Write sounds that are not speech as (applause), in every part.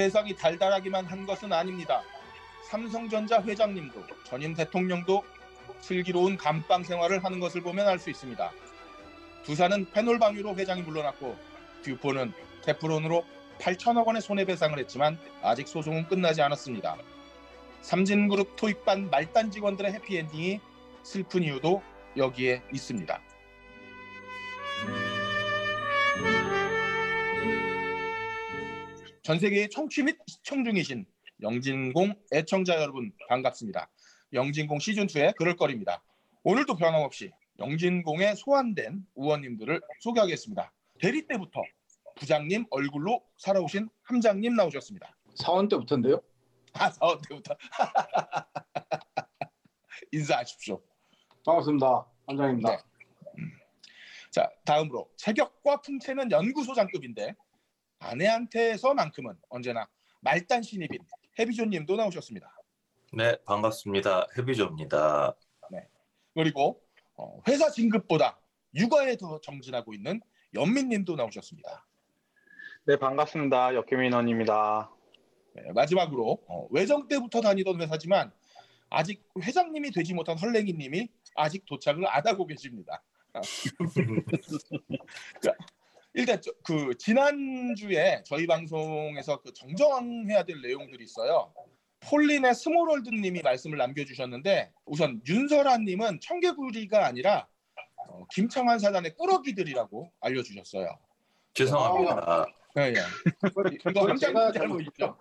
세상이 달달하기만 한 것은 아닙니다. 삼성전자 회장님도 전임 대통령도 슬기로운 감방 생활을 하는 것을 보면 알 수 있습니다. 두산은 페놀 방위로 회장이 물러났고 듀포는 테프론으로 8천억 원의 손해배상을 했지만 아직 소송은 끝나지 않았습니다. 삼진그룹 토익반 말단 직원들의 해피엔딩이 슬픈 이유도 여기에 있습니다. 전 세계의 청취 및 시청 중이신 영진공 애청자 여러분 반갑습니다. 영진공 시즌2의 그럴거리입니다. 오늘도 변함없이 영진공에 소환된 의원님들을 소개하겠습니다. 대리 때부터 부장님 얼굴로 살아오신 함장님 나오셨습니다. 사원 때부터인데요? 아, 사원 때부터. (laughs) 인사하십시오. 반갑습니다. 함장입니다. 네. 음. 자, 다음으로 체격과 풍채는 연구소장급인데 아내한테서만큼은 언제나 말단 신입인 해비조님도 나오셨습니다. 네, 반갑습니다. 해비조입니다. 네. 그리고 어, 회사 진급보다 육아에 더 정진하고 있는 연민님도 나오셨습니다. 네, 반갑습니다. 역계민원입니다. 네, 마지막으로 어, 외정 때부터 다니던 회사지만 아직 회장님이 되지 못한 헐랭이님이 아직 도착을 안 하고 계십니다. (laughs) (laughs) (laughs) 자, 일단 저, 그 지난주에 저희 방송에서 그 정정해야 될 내용들이 있어요. 폴린의 스몰월드 님이 말씀을 남겨주셨는데 우선 윤설하 님은 청개구리가 아니라 어, 김창환 사단의 꾸러기들이라고 알려주셨어요. 죄송합니다. 네, 네. 이거 함장 잘못이죠.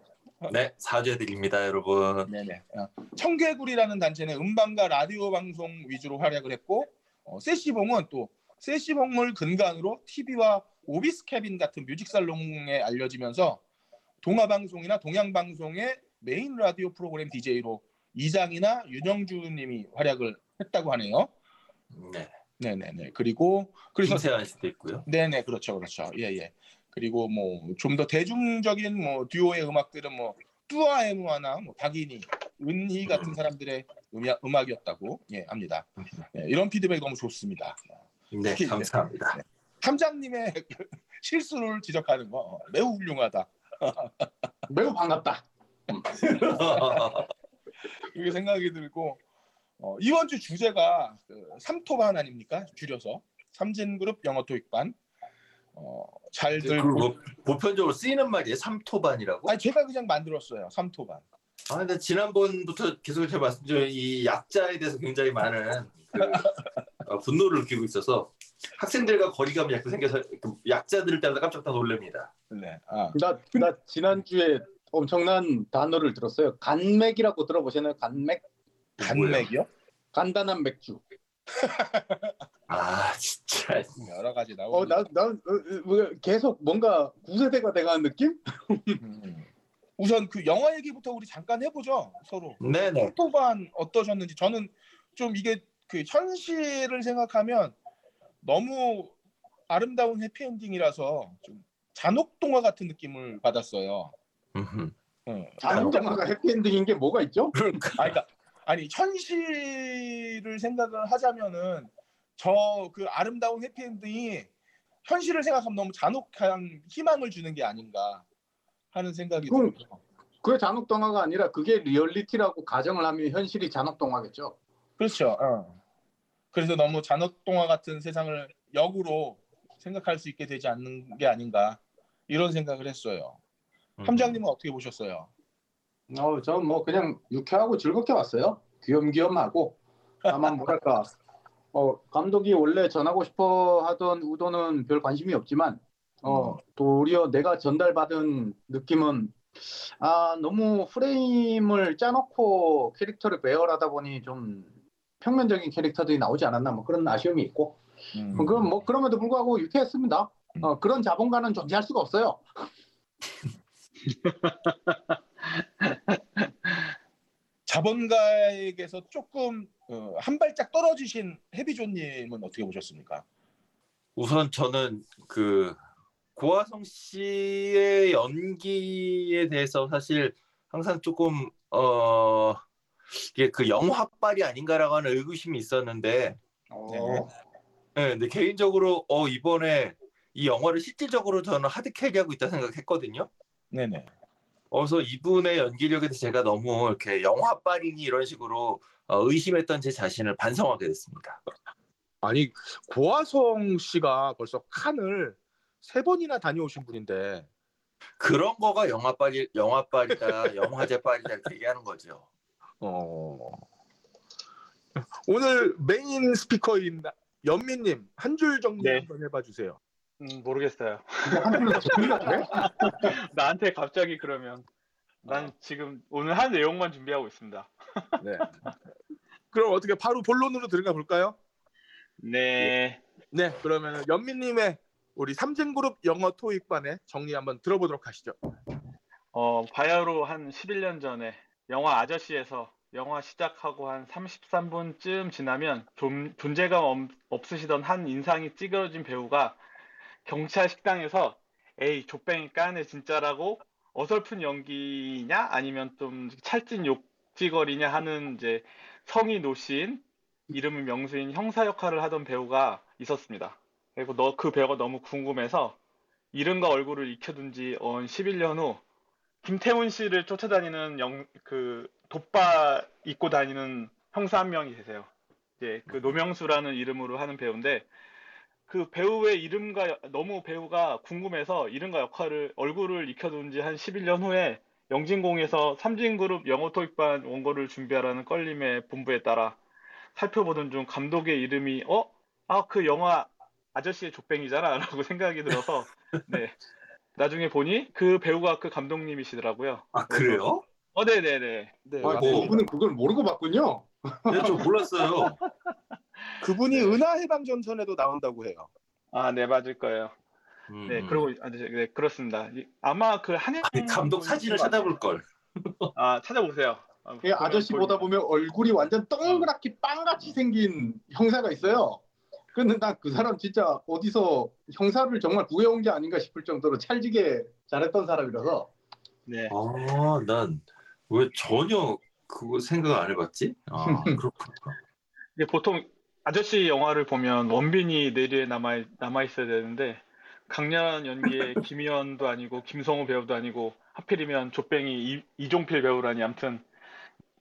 네, 사죄드립니다, 여러분. 네네. 어, 청개구리라는 단체는 음반과 라디오 방송 위주로 활약을 했고 어, 세시봉은 또 세시봉을 근간으로 TV와 오비스 캐빈 같은 뮤직 살롱에 알려지면서 동화 방송이나 동양 방송의 메인 라디오 프로그램 DJ로 이장희나 윤영주 님이 활약을 했다고 하네요. 네. 네 네 네. 그리고 그래서 김세환 씨도 있고요. 네 네 그렇죠 그렇죠 예 예. 그리고 뭐 좀 더 대중적인 뭐 듀오의 음악들은 뭐 뚜아 에무아나 뭐 박인희, 은희 같은 사람들의 음악, 음악이었다고 예 합니다. 예, 이런 피드백 너무 좋습니다. 네, 특히 감사합니다. 네. 함장님의 (laughs) 그 실수를 지적하는 거 매우 훌륭하다. (laughs) 매우 반갑다. 이게 생각이 들고 어, 이번 주 주제가 그 삼토반 아닙니까? 줄여서 삼진그룹 영어 토익반. 어, 잘들 그 뭐, 보편적으로 쓰이는 말이에요. 삼토반이라고. 아니 제가 그냥 만들었어요. 삼토반. 아, 근데 지난번부터 계속 제가 말씀드린 이 약자에 대해서 굉장히 많은 그, 어, 분노를 느끼고 있어서 학생들과 거리감이 약간 생겨서 그 약자들을 때마다 깜짝 놀랍니다. 네. 아, 나, 나 지난주에 엄청난 단어를 들었어요. 간맥이라고 들어보셨나요? 간맥? 간맥이요? 간단한 맥주. (laughs) 아, 진짜. 여러 가지 나오고. 어, 나, 나, 어, 어, 계속 뭔가 구세대가 돼가는 느낌? 음. 우선 그 영화 얘기부터 우리 잠깐 해보죠. 서로. 네네. 삼토반 어떠셨는지 저는 좀 이게 그 현실을 생각하면 너무 아름다운 해피엔딩이라서 좀 잔혹 동화 같은 느낌을 받았어요. 음흠. 응. 자동차가 해피엔딩인 게 뭐가 있죠? 그러니까. 아니, 그러니까 아니 현실을 생각을 하자면은 저 그 아름다운 해피엔딩이 현실을 생각하면 너무 잔혹한 희망을 주는 게 아닌가 하는 생각이 들어요. 그게 잔혹동화가 아니라 그게 리얼리티라고 가정을 하면 현실이 잔혹동화겠죠. 그렇죠. 어. 그래서 너무 잔혹 동화 같은 세상을 역으로 생각할 수 있게 되지 않는 게 아닌가 이런 생각을 했어요. 음. 함장님은 어떻게 보셨어요? 어, 전뭐 그냥 유쾌하고 즐겁게 봤어요. 귀염귀염하고 다만 뭐랄까 (laughs) 어, 감독이 원래 전하고 싶어 하던 의도는 별 관심이 없지만 어, 도리어 내가 전달받은 느낌은 아 너무 프레임을 짜놓고 캐릭터를 배열하다 보니 좀 평면적인 캐릭터들이 나오지 않았나 뭐 그런 아쉬움이 있고 음. 그럼 뭐 그럼에도 불구하고 유쾌했습니다. 어, 그런 자본가는 존재할 수가 없어요. (laughs) 자본가에게서 조금 어, 한 발짝 떨어지신 해비조님은 어떻게 보셨습니까? 우선 저는 그 고화성 씨의 연기에 대해서 사실 항상 조금 어 이게 그 영화빨이 아닌가라고 하는 의구심이 있었는데 어, 네, 근데 개인적으로 어 이번에 이 영화를 실질적으로 저는 하드 캐리하고 있다 생각했거든요. 네네. 그래서 이분의 연기력에 대해서 제가 너무 이렇게 영화빨이니 이런 식으로 어, 의심했던 제 자신을 반성하게 됐습니다. 아니 고화성 씨가 벌써 칸을 세 번이나 다녀오신 분인데 그런 거가 영화빨이 영화빨이다, 영화제빨이다 이렇게 얘기하는 거죠. 어... 오늘 메인 스피커인 연민님 한 줄 정리 네. 한번 해봐 주세요. 음, 모르겠어요. (laughs) 나한테 갑자기 그러면 난 지금 오늘 한 내용만 준비하고 있습니다. (laughs) 네. 그럼 어떻게 바로 본론으로 들어가 볼까요? 네. 네, 그러면 연민님의 우리 삼진그룹 영어 토익반의 정리 한번 들어보도록 하시죠. 어, 바야흐로 한 11년 전에 영화 아저씨에서 영화 시작하고 한 33분쯤 지나면 좀 존재감 없- 없으시던 한 인상이 찌그러진 배우가 경찰 식당에서 에이 족뱅이 까네 진짜라고 어설픈 연기냐 아니면 좀 찰진 욕지거리냐 하는 이제 성이 노신 이름은 명수인 형사 역할을 하던 배우가 있었습니다. 그리고 너 그 배우가 너무 궁금해서 이름과 얼굴을 익혀둔 지 어, 11년 후 김태훈 씨를 쫓아다니는 영, 그 돋바 입고 다니는 형사 한 명이 계세요. 이제 그 노명수라는 이름으로 하는 배우인데 그 배우의 이름과 너무 배우가 궁금해서 이름과 역할을 얼굴을 익혀둔 지 한 11년 후에 영진공에서 삼진그룹 영어 토익반 원고를 준비하라는 껄림의 본부에 따라 살펴보던 중 감독의 이름이 어? 아 그 영화 아저씨의 족뱅이잖아 (laughs) 라고 생각이 들어서 네 나중에 보니 그 배우가 그 감독님이시더라고요. 아 그래요? 어, 네네네. 네, 아, 뭐. 그분은 그걸 모르고 봤군요. 네, 저 몰랐어요. (laughs) 그분이 은하 해방전선에도 나온다고 해요. 아, 네, 맞을 거예요. 음, 네, 음. 그리고, 아, 네, 네, 그렇습니다. 이- 아마 그 한해 아니, 감독 사진을 찾아볼 걸. 아, 찾아보세요. 아, 그 아저씨 보다 보면 얼굴이 완전 동그랗게 빵같이 생긴 형사가 있어요. 근데 난그 사람 진짜 어디서 형사를 정말 구해온 게 아닌가 싶을 정도로 찰지게 잘했던 사람이라서 네. 아, 난 왜 전혀 그거 생각 안 해봤지? 아, (laughs) 그렇구나. 보통 아저씨 영화를 보면 원빈이 내리에 남아, 남아 있어야 되는데 강렬한 연기에 (laughs) 김희연도 아니고 김성우 배우도 아니고 하필이면 조뱅이 이, 이종필 배우라니 아무튼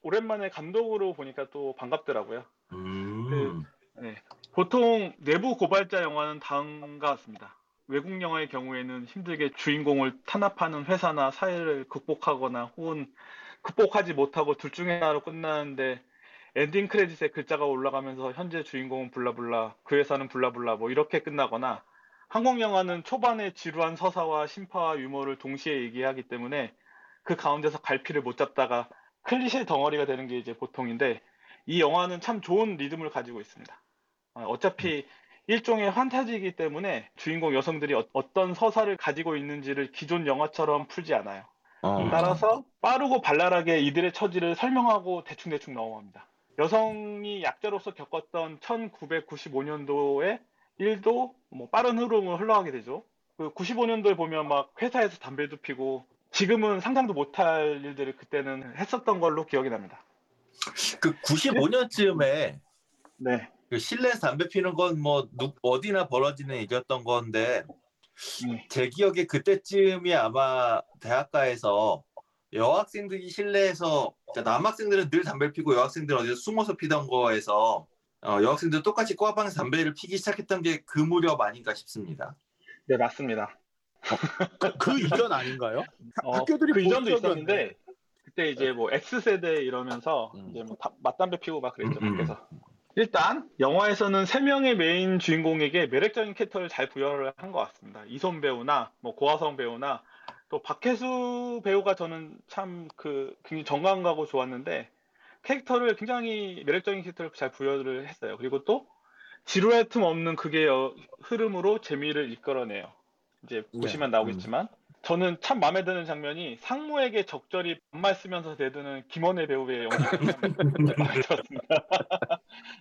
오랜만에 감독으로 보니까 또 반갑더라고요. 음, 보통 내부 고발자 영화는 다음과 같습니다. 외국 영화의 경우에는 힘들게 주인공을 탄압하는 회사나 사회를 극복하거나 혹은 극복하지 못하고 둘 중에 하나로 끝나는데 엔딩 크레딧에 글자가 올라가면서 현재 주인공은 블라블라, 그 회사는 블라블라 뭐 이렇게 끝나거나 한국 영화는 초반에 지루한 서사와 심파와 유머를 동시에 얘기하기 때문에 그 가운데서 갈피를 못 잡다가 클리셰 덩어리가 되는 게 이제 보통인데 이 영화는 참 좋은 리듬을 가지고 있습니다. 어, 어차피 일종의 환타지이기 때문에 주인공 여성들이 어, 떤 서사를 가지고 있는지를 기존 영화처럼 풀지 않아요. 어. 따라서 빠르고 발랄하게 이들의 처지를 설명하고 대충대충 넘어갑니다. 여성이 약자로서 겪었던 1995년도의 일도 뭐 빠른 흐름을 흘러가게 되죠. 그 95년도에 보면 막 회사에서 담배도 피고 지금은 상상도 못할 일들을 그때는 했었던 걸로 기억이 납니다. 그 95년쯤에 네. 그 실내에서 담배 피는 건 뭐 어디나 벌어지는 일이었던 건데 음. 제 기억에 그때쯤이 아마 대학가에서 여학생들이 실내에서 그러니까 남학생들은 늘 담배를 피고 여학생들은 어디서 숨어서 피던 거에서 어, 여학생들 똑같이 꼬아방에서 담배를 피기 시작했던 게 그 무렵 아닌가 싶습니다. 네, 맞습니다. 그 이전 아닌가요? (laughs) 어, 학교들이 그 이전도. 있었는데 그때 이제 뭐 X세대 이러면서 음. 이제 뭐 다- 맞담배 피고 막 그랬죠 음, 음. 밖에서 일단 영화에서는 세 명의 메인 주인공에게 매력적인 캐릭터를 잘 부여를 한 것 같습니다. 이솜 배우나 뭐 고아성 배우나 또 박혜수 배우가 저는 참 그 굉장히 정감 가고 좋았는데 캐릭터를 굉장히 매력적인 캐릭터를 잘 부여를 했어요. 그리고 또 지루할 틈 없는 그게 여- 흐름으로 재미를 이끌어내요. 이제 네. 보시면 나오겠지만 저는 참 마음에 드는 장면이 상무에게 적절히 반말 쓰면서 대드는 김원혜 배우의 연기 마음에 들었습니다.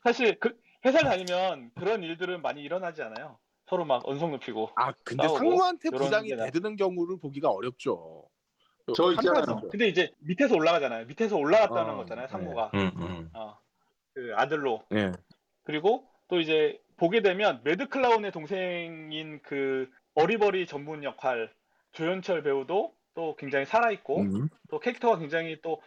사실 그 회사 다니면 그런 일들은 많이 일어나지 않아요. 서로 막 언성 높이고. 아 근데 싸우고 상무한테 부장이 대드는 경우를 보기가 어렵죠. 저 있잖아요. 근데 이제 밑에서 올라가잖아요. 밑에서 올라갔다는 어, 거잖아요. 네. 상무가 음, 음. 어, 그 아들로. 예. 그리고 또 이제 보게 되면 매드 클라운의 동생인 그 어리버리 전문 역할 조현철 배우도 또 굉장히 살아있고 음. 또 캐릭터가 굉장히 또,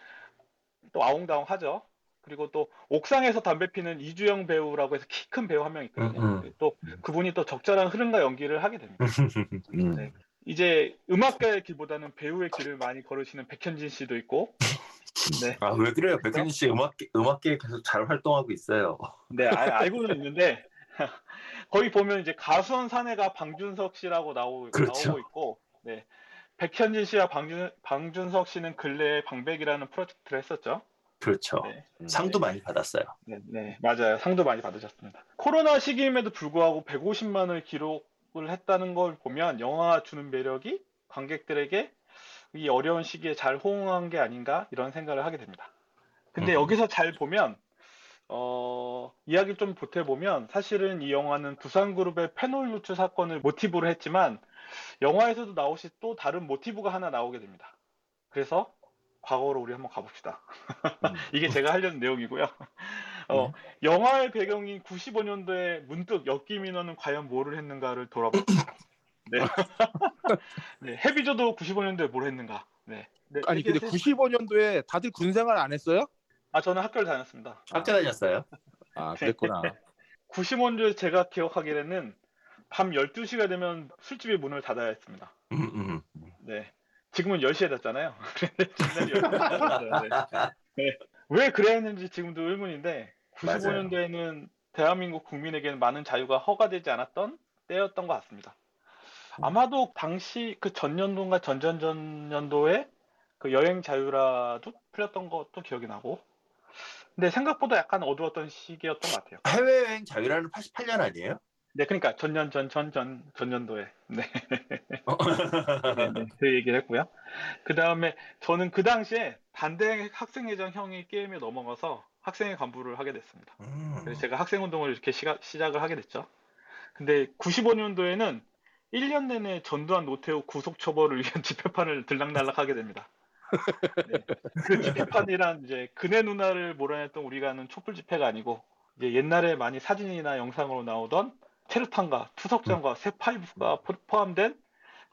또 아웅다웅하죠. 그리고 또 옥상에서 담배 피는 이주영 배우라고 해서 키 큰 배우 한 명 있거든요. 음, 음. 또 그분이 또 적절한 흐름과 연기를 하게 됩니다. 음. 네. 이제 음악가의 길보다는 배우의 길을 많이 걸으시는 백현진 씨도 있고, 네, 아 왜 그래요? 백현진 씨 음악계 음악계 계속 잘 활동하고 있어요. 네 아- 알고는 있는데 (laughs) 거기 보면 이제 가수원 사내가 방준석 씨라고 나오, 그렇죠. 나오고 있고, 네, 백현진 씨와 방준, 방준석 씨는 근래에 방백이라는 프로젝트를 했었죠. 그렇죠. 네. 상도 많이 받았어요. 네, 네, 맞아요. 상도 많이 받으셨습니다. 코로나 시기임에도 불구하고 150만을 기록을 했다는 걸 보면 영화가 주는 매력이 관객들에게 이 어려운 시기에 잘 호응한 게 아닌가 이런 생각을 하게 됩니다. 근데 음. 여기서 잘 보면 어, 이야기를 좀 보태보면 사실은 이 영화는 두산그룹의 페놀 누출 사건을 모티브로 했지만 영화에서도 나오시 또 다른 모티브가 하나 나오게 됩니다. 그래서 과거로 우리 한번 가봅시다. (laughs) 음. 이게 제가 하려는 내용이고요. 어, 영화의 배경인 95년도에 문득 엽기 민원은 과연 뭐를 했는가를 돌아봅니다. 네. (laughs) 네, 해비조도 95년도에 뭘 했는가. 네. 네, 아니 이게 근데 세- 95년도에 다들 군생활 안 했어요? 아, 저는 학교를 다녔습니다. 학교 다녔어요? 아 그랬구나. (laughs) 95년도에 제가 기억하기에는 밤 12시가 되면 술집이 문을 닫아야 했습니다. 음, 음. 네. 지금은 10시에 닫잖아요. 근데 (laughs) 옛날에 12시에 닫았어요. 네. 네. 왜 그래야 했는지 지금도 의문인데 95년도에는 대한민국 국민에게는 많은 자유가 허가되지 않았던 때였던 것 같습니다. 아마도 당시 그 전년도인가 전전전년도에 그 여행 자유라도 풀렸던 것도 기억이 나고 근데 생각보다 약간 어두웠던 시기였던 것 같아요. 해외여행 자유라는 88년 아니에요? 네, 그러니까 전년 전 전 전 전년도에 네. 네, 네, 그 얘기를 했고요. 그 다음에 저는 그 당시에 반대 학생회장 형이 게임에 넘어가서 학생회 간부를 하게 됐습니다. 음. 그래서 제가 학생 운동을 이렇게 시가, 시작을 하게 됐죠. 근데 95년도에는 1년 내내 전두환 노태우 구속 처벌을 위한 (laughs) 집회판을 들락날락 하게 됩니다. 네. 그 집회판이란 이제 그네 누나를 몰아냈던 우리가 아는 촛불 집회가 아니고 이제 옛날에 많이 사진이나 영상으로 나오던 최루탄과 투석전과 쇠파이프가 포- 포함된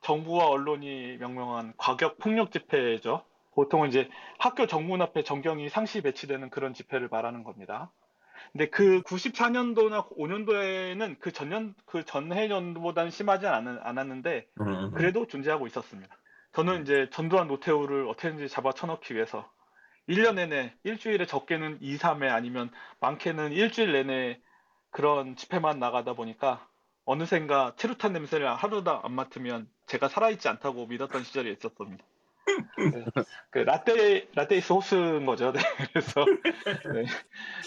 정부와 언론이 명명한 과격 폭력 집회죠. 보통은 이제 학교 정문 앞에 전경이 상시 배치되는 그런 집회를 말하는 겁니다. 근데 그 94년도나 5년도에는 그 전년 그 전해년도보다는 심하지 않, 않았는데 음. 그래도 존재하고 있었습니다. 저는 이제 전두환 노태우를 어떻게든지 잡아 쳐넣기 위해서 1년 내내 일주일에 적게는 2, 3회 아니면 많게는 일주일 내내 그런 집회만 나가다 보니까 어느샌가 최루탄 냄새를 하루도 안 맡으면 제가 살아있지 않다고 믿었던 시절이 있었습니다. 네. 그 라떼 라떼 is horse인 거죠. 네. 그래서 네.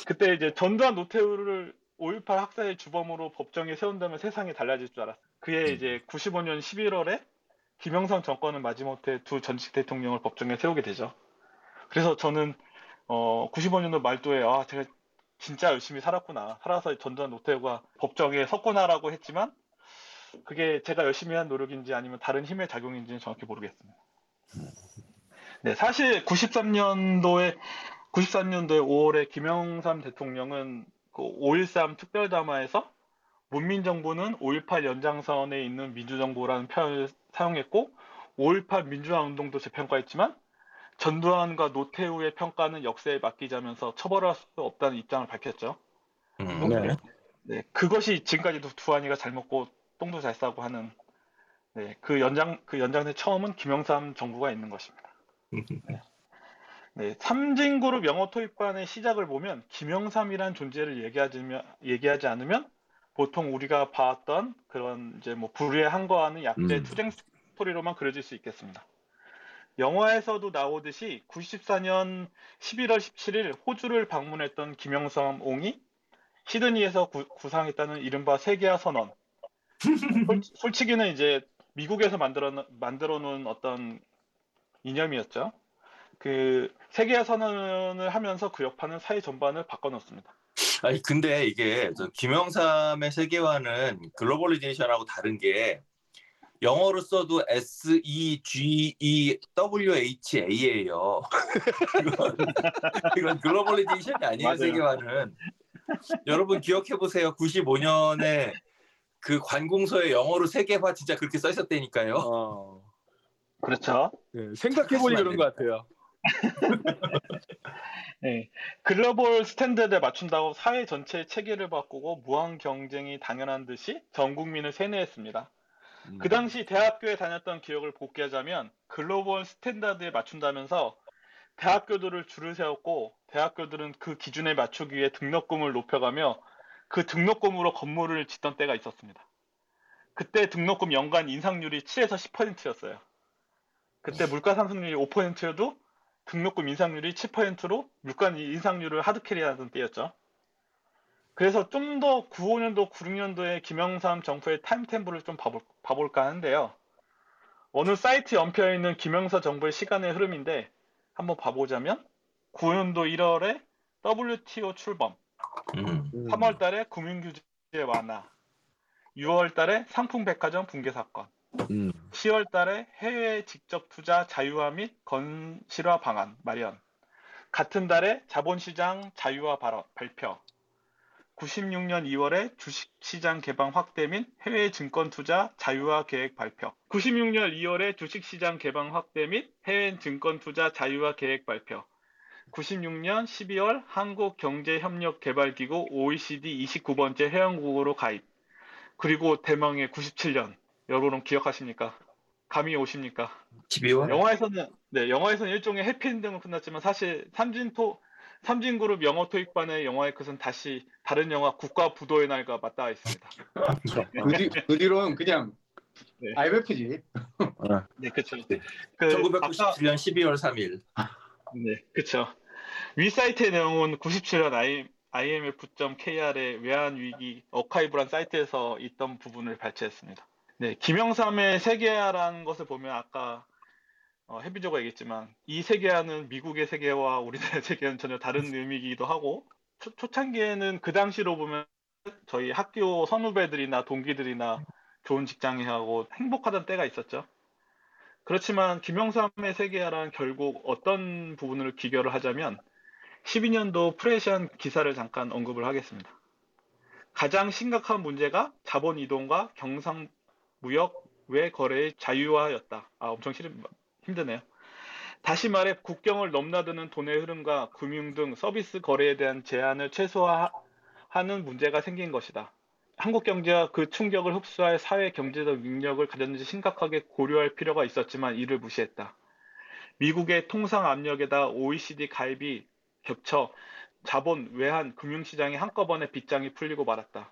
그때 이제 전두환 노태우를 5.18 학살의 주범으로 법정에 세운다면 세상이 달라질 줄 알았어요. 그해 이제 95년 11월에 김영삼 정권은 마지못해 두 전직 대통령을 법정에 세우게 되죠. 그래서 저는 어 95년도 말도에 아 제가 진짜 열심히 살았구나. 살아서 전두환 노태우가 법정에 섰구나라고 했지만 그게 제가 열심히 한 노력인지 아니면 다른 힘의 작용인지는 정확히 모르겠습니다. 네, 사실 93년도에 93년도에 5월에 김영삼 대통령은 그 5.13 특별담화에서 문민정부는 5.18 연장선에 있는 민주정부라는 표현을 사용했고 5.18 민주화 운동도 재평가했지만 전두환과 노태우의 평가는 역사에 맡기자면서 처벌할 수 없다는 입장을 밝혔죠. 음. 네. 네, 그것이 지금까지도 두한이가 잘 먹고 똥도 잘 싸고 하는 네, 그 연장 그 연장의 처음은 김영삼 정부가 있는 것입니다. 네, 삼진그룹 영어 토익반의 시작을 보면 김영삼이란 존재를 얘기하지, 얘기하지 않으면 보통 우리가 봤던 그런 이제 뭐 불의에 항거하는 약재 음. 투쟁 스토리로만 그려질 수 있겠습니다. 영화에서도 나오듯이 94년 11월 17일 호주를 방문했던 김영삼 옹이 시드니에서 구, 구상했다는 이른바 세계화 선언. 솔, (laughs) 솔직히는 이제 미국에서 만들어 만들어 놓은 어떤 이념이었죠. 그 세계화 선언을 하면서 그 여파는 사회 전반을 바꿔놓습니다. 아니 근데 이게 저 김영삼의 세계화는 globalization하고 다른 게 영어로 써도 S E G E W H A예요. (laughs) 이건, 이건 globalization이 아니에요. 세계화는 여러분 기억해 보세요. 95년에 그 관공서에 영어로 세계화 진짜 그렇게 써 있었다니까요. 어. 그렇죠. 네, 생각해 보니 그런 것 같아요. (laughs) 네. global standard에 맞춘다고 사회 전체의 체계를 바꾸고 무한 경쟁이 당연한 듯이 전 국민을 세뇌했습니다. 음. 그 당시 대학교에 다녔던 기억을 복기하자면 global standard에 맞춘다면서 대학교들을 줄을 세웠고 대학교들은 그 기준에 맞추기 위해 등록금을 높여가며 그 등록금으로 건물을 짓던 때가 있었습니다. 그때 등록금 연간 인상률이 7에서 10%였어요. 그때 물가 상승률이 5%여도 등록금 인상률이 7%로 물가 인상률을 하드캐리하던 때였죠. 그래서 좀 더 95년도, 96년도에 김영삼 정부의 타임템블을 좀 봐볼, 봐볼까 하는데요. 어느 사이트 연표에 있는 김영사 정부의 시간의 흐름인데 한번 봐보자면 9년도 1월에 WTO 출범, 음. 3월 달에 금융규제 완화, 6월 달에 상품백화점 붕괴 사건, 음. 10월 달에 해외 직접 투자 자유화 및 건실화 방안 마련. 같은 달에 자본시장 자유화 발언, 발표. 96년 2월에 주식시장 개방 확대 및 해외 증권 투자 자유화 계획 발표. 96년 2월에 주식시장 개방 확대 및 해외 증권 투자 자유화 계획 발표. 96년 12월 한국경제협력개발기구 OECD 29번째 회원국으로 가입. 그리고 대망의 97년 여러분 기억하십니까? 감이 오십니까? 12월? 영화에서는 네 영화에서는 일종의 해피엔딩으로 끝났지만 사실 삼진토 삼진그룹 영어 토익반의 영화의 끝은 다시 다른 영화 국가 부도의 날과 맞닿아 있습니다. 그, 뒤, 그 뒤로는 그냥 네. IMF지. 네, 그렇죠. 네. 그 아까 1997년 12월 3일. 네, 그렇죠. 위 사이트의 내용은 97년 I, IMF.kr의 외환 위기 어카이브란 사이트에서 있던 부분을 발췌했습니다. 네, 김영삼의 세계화라는 것을 보면 아까 어, 해비조가 얘기했지만 이 세계화는 미국의 세계와 우리나라의 세계와는 전혀 다른 의미이기도 하고 초, 초창기에는 그 당시로 보면 저희 학교 선후배들이나 동기들이나 좋은 직장에 하고 행복하던 때가 있었죠. 그렇지만 김영삼의 세계화란 결국 어떤 부분을 기결을 하자면 12년도 프레시안 기사를 잠깐 언급을 하겠습니다. 가장 심각한 문제가 자본 이동과 경상 무역 외 거래의 자유화였다. 아, 엄청 싫은, 힘드네요. 다시 말해 국경을 넘나드는 돈의 흐름과 금융 등 서비스 거래에 대한 제한을 최소화하는 문제가 생긴 것이다. 한국 경제가 그 충격을 흡수할 사회 경제적 능력을 가졌는지 심각하게 고려할 필요가 있었지만 이를 무시했다. 미국의 통상 압력에다 OECD 가입이 겹쳐 자본, 외환, 금융시장이 한꺼번에 빗장이 풀리고 말았다.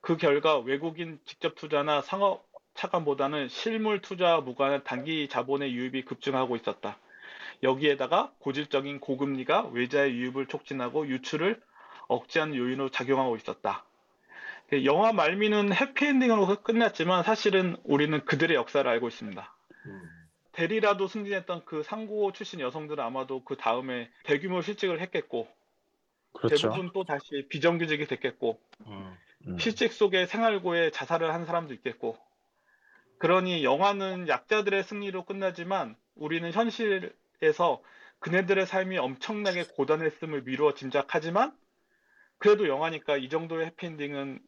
그 결과 외국인 직접 투자나 상업 차관보다는 실물 투자와 무관한 단기 자본의 유입이 급증하고 있었다. 여기에다가 고질적인 고금리가 외자의 유입을 촉진하고 유출을 억제하는 요인으로 작용하고 있었다. 영화 말미는 해피엔딩으로 끝났지만 사실은 우리는 그들의 역사를 알고 있습니다. 음. 대리라도 승진했던 그 상고 출신 여성들은 아마도 그 다음에 대규모 실직을 했겠고 그렇죠. 대부분 또 다시 비정규직이 됐겠고 음. 음. 실직 속에 생활고에 자살을 한 사람도 있겠고 그러니 영화는 약자들의 승리로 끝나지만 우리는 현실에서 그네들의 삶이 엄청나게 고단했음을 미루어 짐작하지만 그래도 영화니까 이 정도의 해피엔딩은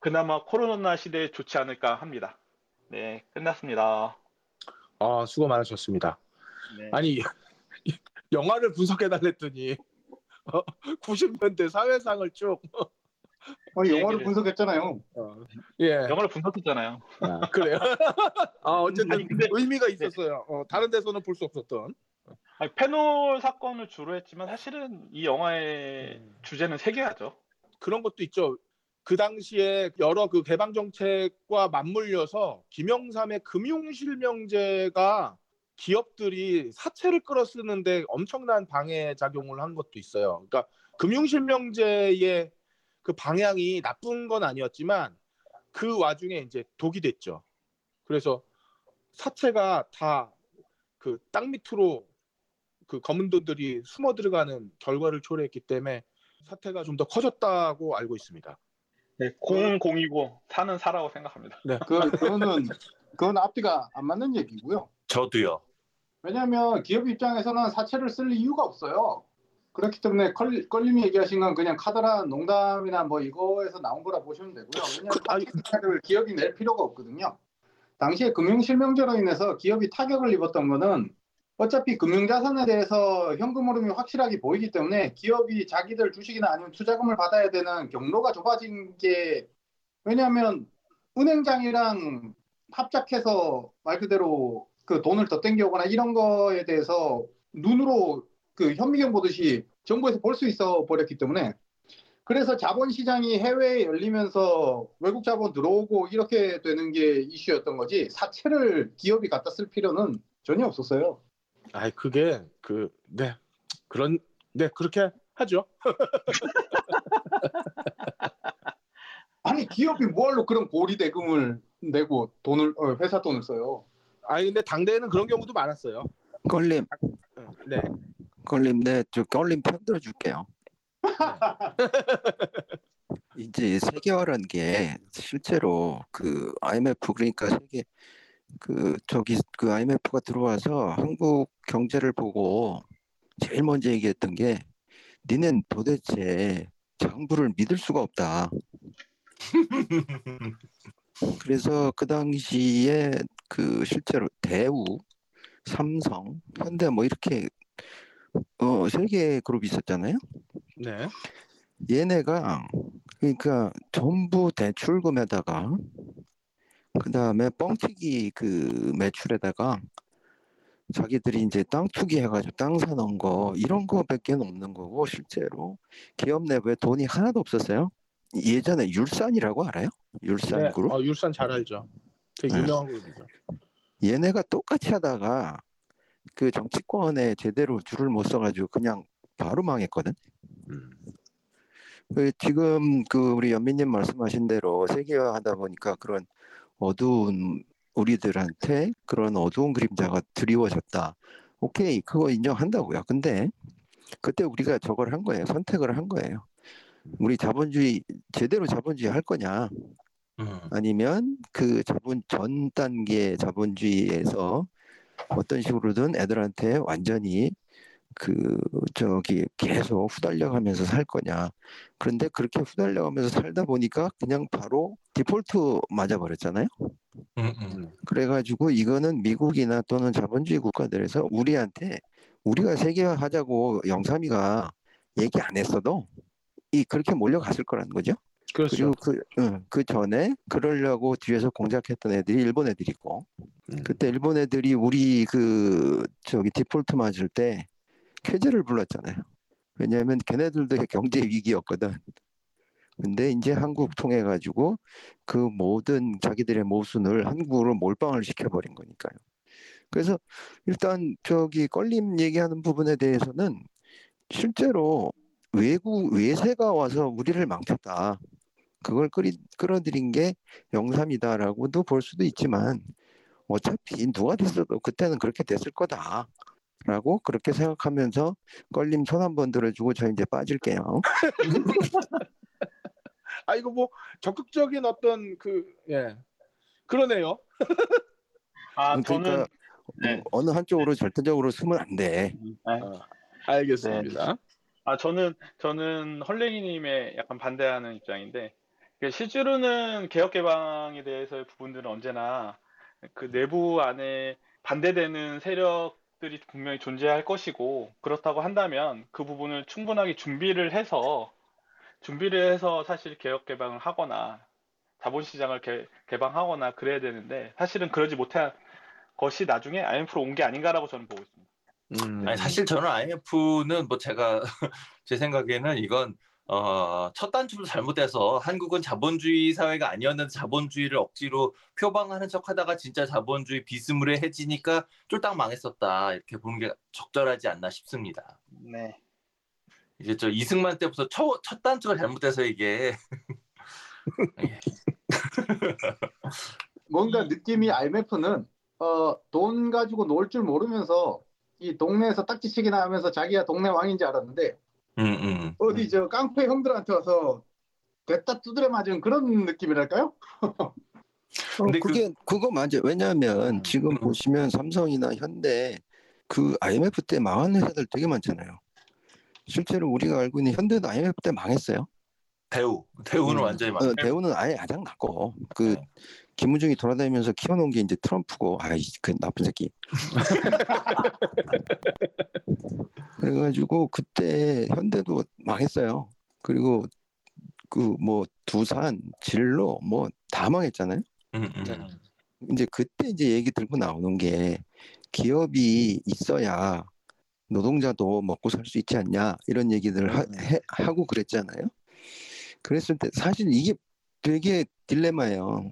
그나마 코로나 시대에 좋지 않을까 합니다. 네, 끝났습니다. 아 수고 많으셨습니다. 네. 아니 영화를 분석해 달랬더니 90년대 사회상을 쭉 어, 영화를 분석했잖아요. 어, 예. 영화를 분석했잖아요. 아, (laughs) 그래요. 아 어쨌든 아니, 근데- 의미가 있었어요. 어, 다른 데서는 볼 수 없었던. 아니, 페놀 사건을 주로 했지만 사실은 이 영화의 음. 주제는 세계화죠. 그런 것도 있죠. 그 당시에 여러 그 개방 정책과 맞물려서 김영삼의 금융 실명제가 기업들이 사채를 끌어쓰는데 엄청난 방해 작용을 한 것도 있어요. 그러니까 금융 실명제의 그 방향이 나쁜 건 아니었지만 그 와중에 이제 독이 됐죠. 그래서 사채가 다 그 땅 밑으로 그 검은 돈들이 숨어 들어가는 결과를 초래했기 때문에 사태가 좀 더 커졌다고 알고 있습니다. 네, 공은 공이고 사는 사라고 생각합니다. 그, 그거는 그건 앞뒤가 안 맞는 얘기고요. 저도요. 왜냐하면 기업 입장에서는 사채를 쓸 이유가 없어요. 그렇기 때문에 컬, 껄림이 얘기하신 건 그냥 카드라 농담이나 뭐 이거에서 나온 거라 보시면 되고요. 왜냐하면 그, 사채를 기업이 낼 필요가 없거든요. 당시에 금융 실명제로 인해서 기업이 타격을 입었던 거는 어차피 금융자산에 대해서 현금 흐름이 확실하게 보이기 때문에 기업이 자기들 주식이나 아니면 투자금을 받아야 되는 경로가 좁아진 게 왜냐하면 은행장이랑 합작해서 말 그대로 그 돈을 더 땡겨오거나 이런 거에 대해서 눈으로 그 현미경 보듯이 정부에서 볼 수 있어 버렸기 때문에 그래서 자본 시장이 해외에 열리면서 외국 자본 들어오고 이렇게 되는 게 이슈였던 거지 사채를 기업이 갖다 쓸 필요는 전혀 없었어요. 아, 그게 그 네. 그런 네, 그렇게 하죠. (laughs) 아니 기업이 뭐하러 그런 고리 대금을 내고 돈을 어, 회사 돈을 써요. 아니 근데 당대에는 그런 경우도 많았어요. 껄림, 네. 껄림, 네, 저 껄림 편 들어 줄게요. (laughs) 이제 세계화라는 게 실제로 그 IMF 그러니까 세계 그 저기 그 IMF가 들어와서 한국 경제를 보고 제일 먼저 얘기했던 게 니넨 도대체 정부를 믿을 수가 없다. (laughs) 그래서 그 당시에 그 실제로 대우, 삼성, 현대 뭐 이렇게 어 세계 그룹이 있었잖아요. 네. 얘네가 그러니까 전부 대출금에다가 그 다음에 뻥튀기 그 매출에다가 자기들이 이제 땅 투기 해가지고 땅 사놓은 거 이런 거밖에 없는 거고 실제로 기업 내부에 돈이 하나도 없었어요. 예전에 율산이라고 알아요? 율산 네. 그룹? 어, 율산 잘 알죠. 되게 네. 유명한 그룹이죠. 얘네가 똑같이 하다가 그 정치권에 제대로 줄을 못 서가지고 그냥 바로 망했거든. 그 지금 그 우리 연민님 말씀하신 대로 세계화하다 보니까 그런 어두운 우리들한테 그런 어두운 그림자가 드리워졌다. 오케이, 그거 인정한다고요. 근데 그때 우리가 저걸 한 거예요. 선택을 한 거예요. 우리 자본주의 제대로 자본주의 할 거냐? 음. 아니면 그 자본 전 단계 자본주의에서 어떤 식으로든 애들한테 완전히 그 저기 계속 후달려가면서 살 거냐. 그런데 그렇게 후달려가면서 살다 보니까 그냥 바로 디폴트 맞아버렸잖아요. 음, 음. 그래가지고 이거는 미국이나 또는 자본주의 국가들에서 우리한테 우리가 세계화 하자고 영삼이가 얘기 안 했어도 이 그렇게 몰려갔을 거라는 거죠. 그렇죠. 그리고 그, 응, 그 전에 그러려고 뒤에서 공작했던 애들이 일본 애들이고 음. 그때 일본 애들이 우리 그 저기 디폴트 맞을 때 쾌재를 불렀잖아요. 왜냐하면 걔네들도 경제 위기였거든. 근데 이제 한국 통해 가지고 그 모든 자기들의 모순을 한국으로 몰빵을 시켜버린 거니까요. 그래서 일단 저기 껄림 얘기하는 부분에 대해서는 실제로 외국 외세가 와서 우리를 망쳤다. 그걸 끌이, 끌어들인 게 영삼이다라고도 볼 수도 있지만 어차피 누가 됐어도 그때는 그렇게 됐을 거다. 라고 그렇게 생각하면서 껄림 손 한 번 들어주고 저 이제 빠질게요. (laughs) 아 이거 뭐 적극적인 어떤 그 예. 그러네요. 아 저는 그러니까 네. 어, 느 한쪽으로 절대적으로 쓰면 안 돼. 네. 어, 알겠습니다. 아 저는 저는 헐랭이님의 약간 반대하는 입장인데 그 실제로는 개혁 개방에 대해서의 부분들은 언제나 그 내부 안에 반대되는 세력들이 분명히 존재할 것이고 그렇다고 한다면 그 부분을 충분하게 준비를 해서 준비를 해서 사실 개혁 개방을 하거나 자본시장을 개, 개방하거나 그래야 되는데 사실은 그러지 못한 것이 나중에 IMF로 온 게 아닌가라고 저는 보고 있습니다. 음. 아니 사실 저는 IMF는 뭐 제가 (laughs) 제 생각에는 이건 어, 첫 단추도 잘못돼서 한국은 자본주의 사회가 아니었는데 자본주의를 억지로 표방하는 척하다가 진짜 자본주의 비스무리해지니까 쫄딱 망했었다 이렇게 보는 게 적절하지 않나 싶습니다. 네. 이제 저 이승만 때부터 첫, 첫 단추가 잘못돼서 이게 (laughs) 뭔가 느낌이 IMF는 어, 돈 가지고 놀 줄 모르면서 이 동네에서 딱지치기나 하면서 자기가 동네 왕인 줄 알았는데 음, 음. 어디 저 깡패 형들한테 와서 됐다 두드려 맞은 그런 느낌이랄까요? 어, 근데 그- 그게 그 거 맞아요. 왜냐하면 음, 지금 음. 보시면 삼성이나 현대 그 IMF 때 망한 회사들 되게 많잖아요. 실제로 우리가 알고 있는 현대도 IMF 때 망했어요. 대우 대우는 음. 완전히 막 어, 대우는 아예 아장 났고 그 네. 김우중이 돌아다니면서 키워놓은 게 이제 트럼프고 아이 그 나쁜 새끼. (laughs) 그래가지고 그때 현대도 망했어요. 그리고 그 뭐 두산, 진로 뭐 다 망했잖아요. 음, 음. 네. 이제 그때 이제 얘기 들고 나오는 게 기업이 있어야 노동자도 먹고 살 수 있지 않냐 이런 얘기들을 하, 해- 하고 그랬잖아요. 그랬을 때 사실 이게 되게 딜레마예요.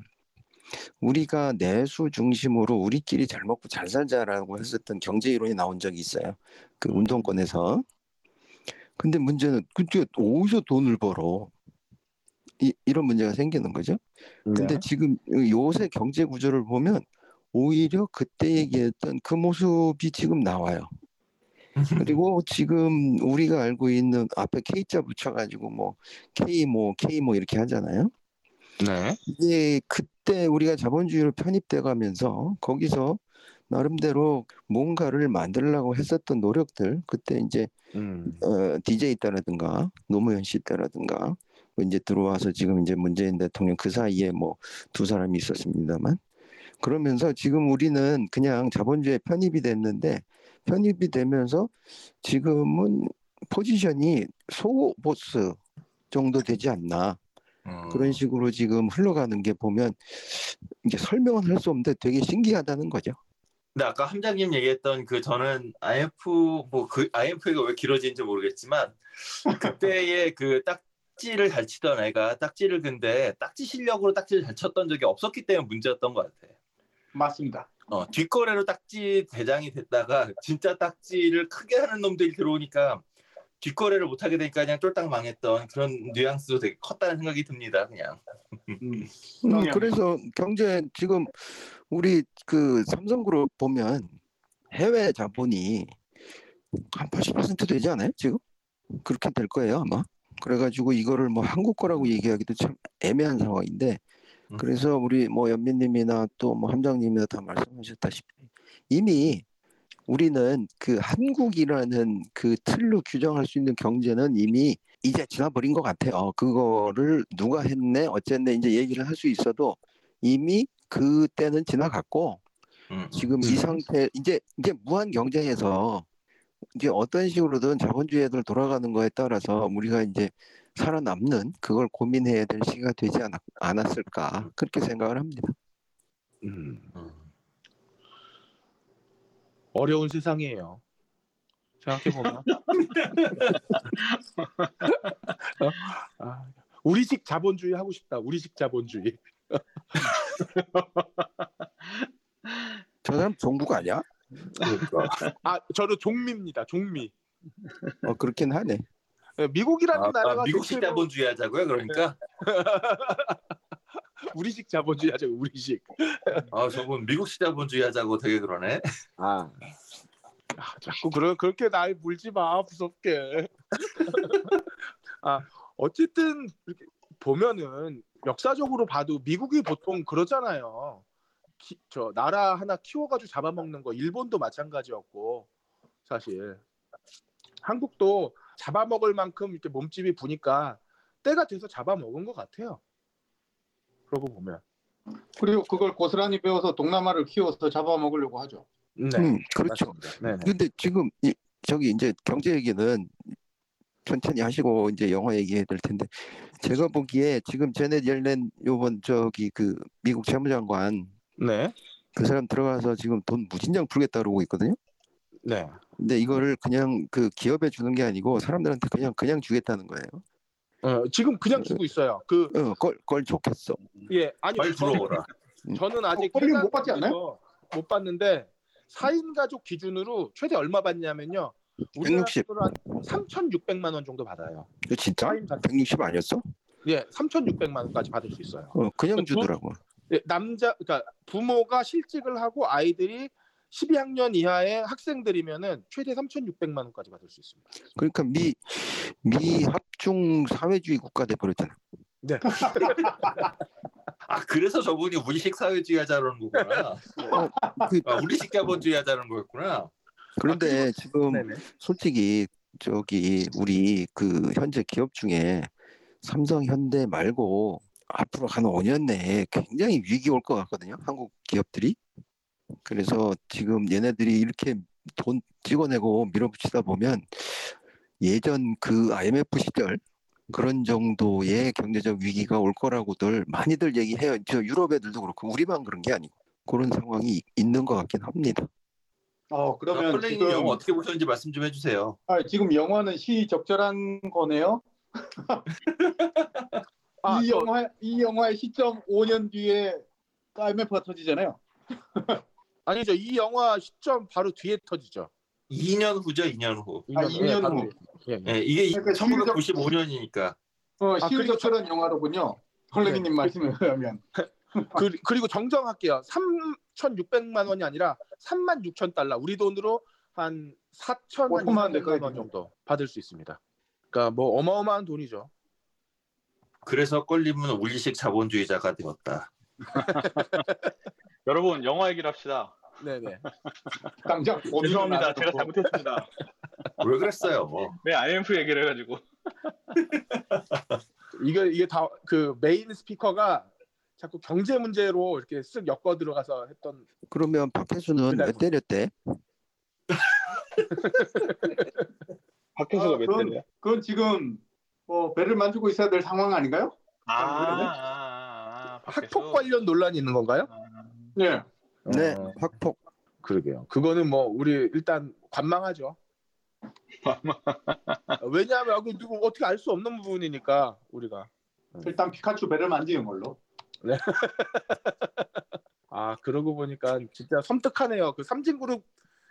우리가 내수 중심으로 우리끼리 잘 먹고 잘 살자라고 했었던 경제 이론이 나온 적이 있어요. 그 운동권에서. 근데 문제는 그게 어디서 돈을 벌어? 이, 이런 문제가 생기는 거죠. 근데 네. 지금 요새 경제 구조를 보면 오히려 그때 얘기했던 그 모습이 지금 나와요. 그리고 (laughs) 지금 우리가 알고 있는 앞에 K자 붙여가지고 뭐 K 뭐 K 뭐 이렇게 하잖아요. 네. 이게 그 때 우리가 자본주의로 편입돼 가면서 거기서 나름대로 뭔가를 만들려고 했었던 노력들 그때 이제 음. 어, DJ 때라든가 노무현 씨 때라든가 뭐 이제 들어와서 지금 이제 문재인 대통령 그 사이에 뭐 두 사람이 있었습니다만 그러면서 지금 우리는 그냥 자본주의에 편입이 됐는데 편입이 되면서 지금은 포지션이 소보스 정도 되지 않나 음. 그런 식으로 지금 흘러가는 게 보면 이게 설명은 할 수 없는데 되게 신기하다는 거죠. 근데 아까 함장님 얘기했던 그 저는 IF 뭐그 IF가 왜 길어지는지 모르겠지만 그때의 (laughs) 그 딱지를 잘 치던 애가 딱지를 근데 딱지 실력으로 딱지를 잘 쳤던 적이 없었기 때문에 문제였던 것 같아. 맞습니다. 어, 뒷거래로 딱지 대장이 됐다가 진짜 딱지를 크게 하는 놈들이 들어오니까 뒷거래를 못하게 되니까 그냥 쫄딱 망했던 그런 뉘앙스도 되게 컸다는 생각이 듭니다. 그냥. 음. 음. 그래서 경제 지금 우리 그 삼성그룹 보면 해외 자본이 한 80% 되지 않아요? 지금 그렇게 될 거예요 아마. 그래가지고 이거를 뭐 한국 거라고 얘기하기도 참 애매한 상황인데 음. 그래서 우리 뭐 연민님이나 또 뭐 함장님이나 다 말씀하셨다시피 이미 우리는 그 한국이라는 그 틀로 규정할 수 있는 경제는 이미 이제 지나버린 것 같아요. 그거를 누가 했네, 어쨌네 이제 얘기를 할 수 있어도 이미 그때는 지나갔고 음, 음. 지금 이 상태 이제 이제 무한 경쟁에서 이제 어떤 식으로든 자본주의들 돌아가는 거에 따라서 우리가 이제 살아남는 그걸 고민해야 될 시기가 되지 않았, 않았을까 그렇게 생각을 합니다. 음. 음. 어려운 세상이에요. 생각해 보면. (laughs) 아, 우리식 자본주의 하고 싶다. 우리식 자본주의. (laughs) 저 사람 종북 아니야? 아, 저는 종미입니다. 종미. 어 그렇긴 하네. 예, 미국이라는 아, 나라가 아, 미국식 대체로 자본주의 하자고요. 그러니까 우리식 자본주의 하죠. 우리식. 아 저분 미국식 자본주의 하자고 되게 그러네. 아. 아, 자꾸 그러, 그렇게 날 물지 마 무섭게. 아 어쨌든 보면은 역사적으로 봐도 미국이 보통 그러잖아요. 키- 저 나라 하나 키워가지고 잡아먹는 거 일본도 마찬가지였고 사실 한국도 잡아먹을 만큼 이렇게 몸집이 부니까 때가 돼서 잡아먹은 것 같아요. 그러고 보면. 그리고 그걸 고스란히 배워서 동남아를 키워서 잡아먹으려고 하죠. 네. 음 그렇죠. 네. 근데 지금 이, 저기 이제 경제 얘기는 천천히 하시고 이제 영화 얘기해야 될 텐데 제가 보기에 지금 제넷 옐렌 요번 저기 그 미국 재무장관 네. 그 사람 들어가서 지금 돈 무진장 풀겠다 그러고 있거든요. 네. 근데 이거를 그냥 그 기업에 주는 게 아니고 사람들한테 그냥 그냥 주겠다는 거예요. 어, 지금 그냥 주고 있어요. 그 어, 걸, 걸 좋겠어. 예, 아니 빨리 들어오라. 저는 아직 어, 못 해당 받지 않나요? 못 받는데 4인 가족 기준으로 최대 얼마 받냐면요. 160. 우리나라로 한 3,600만 원 정도 받아요. 이거 진짜? 4인 가족. 160 아니었어? 예, 3,600만 원까지 받을 수 있어요. 어, 그냥 그 주더라고. 예, 남자 그러니까 부모가 실직을 하고 아이들이 12학년 이하의 학생들이면은 최대 3,600만 원까지 받을 수 있습니다. 그러니까 미, 미 합중 사회주의 국가 돼 버렸잖아. 네. (laughs) 아 그래서 저분이 우리식 사회주의 하자는 거구나. 그, 아, 우리식 자본주의 하자는 거였구나. 그런데 지금 네네. 솔직히 저기 우리 그 현재 기업 중에 삼성, 현대 말고 앞으로 한 5년 내에 굉장히 위기 올 것 같거든요. 한국 기업들이. 그래서 지금 얘네들이 이렇게 돈 찍어내고 밀어붙이다 보면 예전 그 IMF 시절 그런 정도의 경제적 위기가 올 거라고들 많이들 얘기해요. 저 유럽 애들도 그렇고 우리만 그런 게 아니고 그런 상황이 있는 것 같긴 합니다. 어 그러면 콜레님 지금 영화 어떻게 보셨는지 말씀 좀 해주세요. 아, 지금 영화는 시적절한 거네요. (laughs) 아, 이 저- 영화 이 영화의 시점 5년 뒤에 IMF가 터지잖아요. 아니죠. 이 영화 시점 바로 뒤에 터지죠. 2년 후죠, 2년 후. 아, 예, 2년 바로 후. 뒤에. 예, 예. 예, 이게 그러니까 1995년이니까. 어, 아, 그리고 시적절한 영화로군요. 헐레기님 네. 말씀에 의하면. (laughs) 그, 그리고 정정할게요. 3,600만 원이 아니라 3만 6천 달러. 우리 돈으로 한 4천 한 5천만 원 200만 원 정도 받을 수 있습니다. 그러니까 뭐 어마어마한 돈이죠. 그래서 폴린은 울리식 자본주의자가 되었다. (laughs) 여러분 영화 얘기를 합시다. 네네. 당장 죄송합니다. 제가 잘못했습니다. 왜 그랬어요? 뭐. 네 IMF 얘기를 해가지고. (laughs) 이게 이게 다 그 main speaker가 자꾸 경제 문제로 이렇게 쓱 엮어 들어가서 했던 그러면 박혜수는 왜 때렸대? (laughs) 박효수가 아, 몇 그건-? 그건 지금 뭐 배를 만지고 있어야 될 상황 아닌가요? 아, 아, 그러네. 아, 아, 학폭 관련 논란이 있는 건가요? 네. 네, 어, 학폭. 그러게요. 그거는 뭐 우리 일단 관망하죠. (laughs) 왜냐하면 아, 그 누구 어떻게 알 수 없는 부분이니까 우리가. 일단 피카츄 배를 만지는 걸로. (laughs) 아 그러고 보니까 진짜 섬뜩하네요. 그 삼진그룹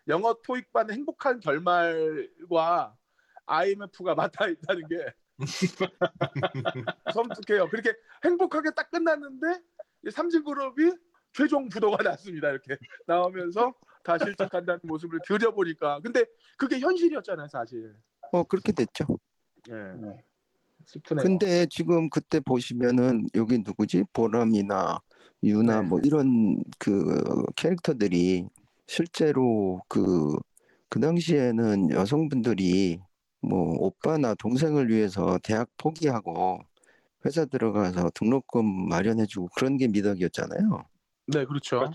영어 토익반 행복한 결말과 IMF가 맞닿아 있다는 게 (laughs) 섬뜩해요. 그렇게 행복하게 딱 끝났는데 이 삼진그룹이 최종 부도가 났습니다. 이렇게 (laughs) 나오면서 다 실직한다는 모습을 들여보니까 근데 그게 현실이었잖아요, 사실. 어 그렇게 됐죠. 예. 슬프네요. 근데 지금 그때 보시면은 여기 누구지? 보람이나 유나 네. 뭐 이런 그 캐릭터들이 실제로 그, 그 당시에는 여성분들이 뭐 오빠나 동생을 위해서 대학 포기하고 회사 들어가서 등록금 마련해주고 그런 게 미덕이었잖아요. 네, 그렇죠.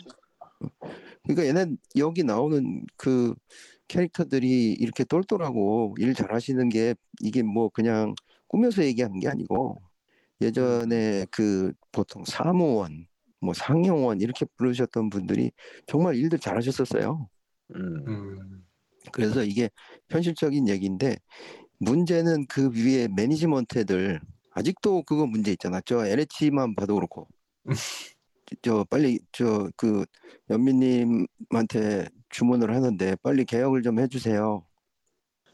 그러니까 얘네 여기 나오는 그 캐릭터들이 이렇게 똘똘하고 일 잘하시는 게 이게 뭐 그냥 꾸며서 얘기하는 게 아니고 예전에 그 보통 사무원, 뭐 상용원 이렇게 부르셨던 분들이 정말 일들 잘하셨었어요. 음. 음. 그래서 이게 현실적인 얘기인데 문제는 그 위에 매니지먼트 애들 아직도 그거 문제 있잖아. 저 LH만 봐도 그렇고 (laughs) 저 빨리 저 그 연민님한테 주문을 하는데 빨리 개혁을 좀 해주세요.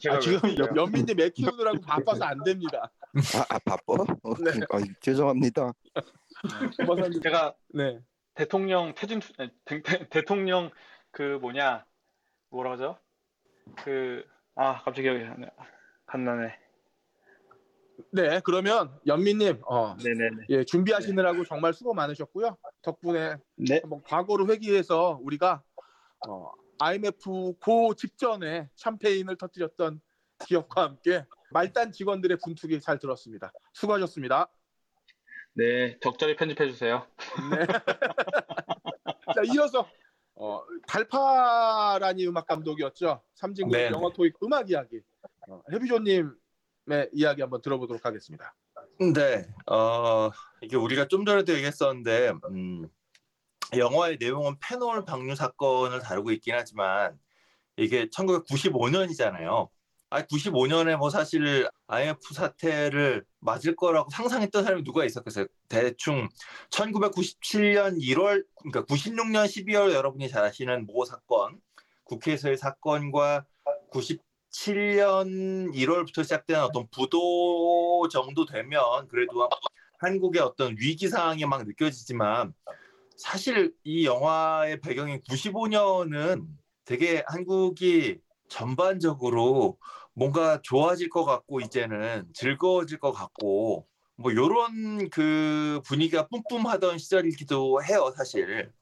아, 지금 연- 연민님 애 키우느라고 (laughs) 바빠서 안 됩니다. 아, 아 바빠? 어, 네. 아, 죄송합니다. 버사님. 제가 네. 대통령 퇴진 투- 에, 대, 대- 대통령 그 뭐냐 뭐라 하죠? 그 아 갑자기 기억이 안 나- 안 나네. 네, 그러면 연민님, 어, 네네네. 예, 준비하시느라고 정말 수고 많으셨고요. 덕분에 네. 한번 과거를 회귀해서 우리가 어, IMF 고 직전에 샴페인을 터뜨렸던 기억과 함께 말단 직원들의 분투기 잘 들었습니다. 수고하셨습니다. 네 적절히 편집해 주세요. 네. (laughs) 자, 이어서 어, 달파라니 음악 감독이었죠. 삼진국 네. 영어 토익 음악 이야기. 어, 해비조님 의 이야기 한번 들어보도록 하겠습니다. 네, 어, 이게 우리가 좀 전에도 얘기했었는데, 음, 영화의 내용은 페놀 방류 사건을 다루고 있긴 하지만, 이게 1995년이잖아요. 아, 95년에 뭐 사실 IMF 사태를 맞을 거라고 상상했던 사람이 누가 있었겠어요? 대충 1997년 1월, 그러니까 96년 12월 여러분이 잘 아시는 모 사건, 국회에서의 사건과 97년 1월부터 시작된 어떤 부도 정도 되면 그래도 한국의 어떤 위기 상황이 막 느껴지지만 사실 이 영화의 배경인 95년은 되게 한국이 전반적으로 뭔가 좋아질 것 같고 이제는 즐거워질 것 같고 뭐 요런 그 분위기가 뿜뿜하던 시절이기도 해요 사실.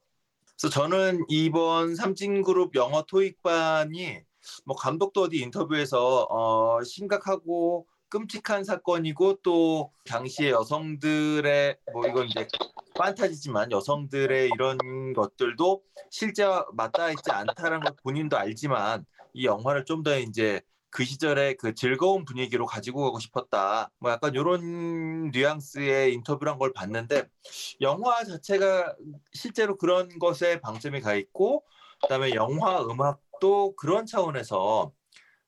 그래서 저는 이번 삼진그룹 영어 토익반이 뭐 감독도 어디 인터뷰에서 어, 심각하고 끔찍한 사건이고 또 당시에 여성들의 뭐 이건 이제 판타지지만 여성들의 이런 것들도 실제 맞닿아 있지 않다는 걸 본인도 알지만 이 영화를 좀 더 이제 그 시절의 그 즐거운 분위기로 가지고 가고 싶었다. 뭐 약간 이런 뉘앙스의 인터뷰란 걸 봤는데 영화 자체가 실제로 그런 것에 방점이 가 있고 그다음에 영화 음악 도 그런 차원에서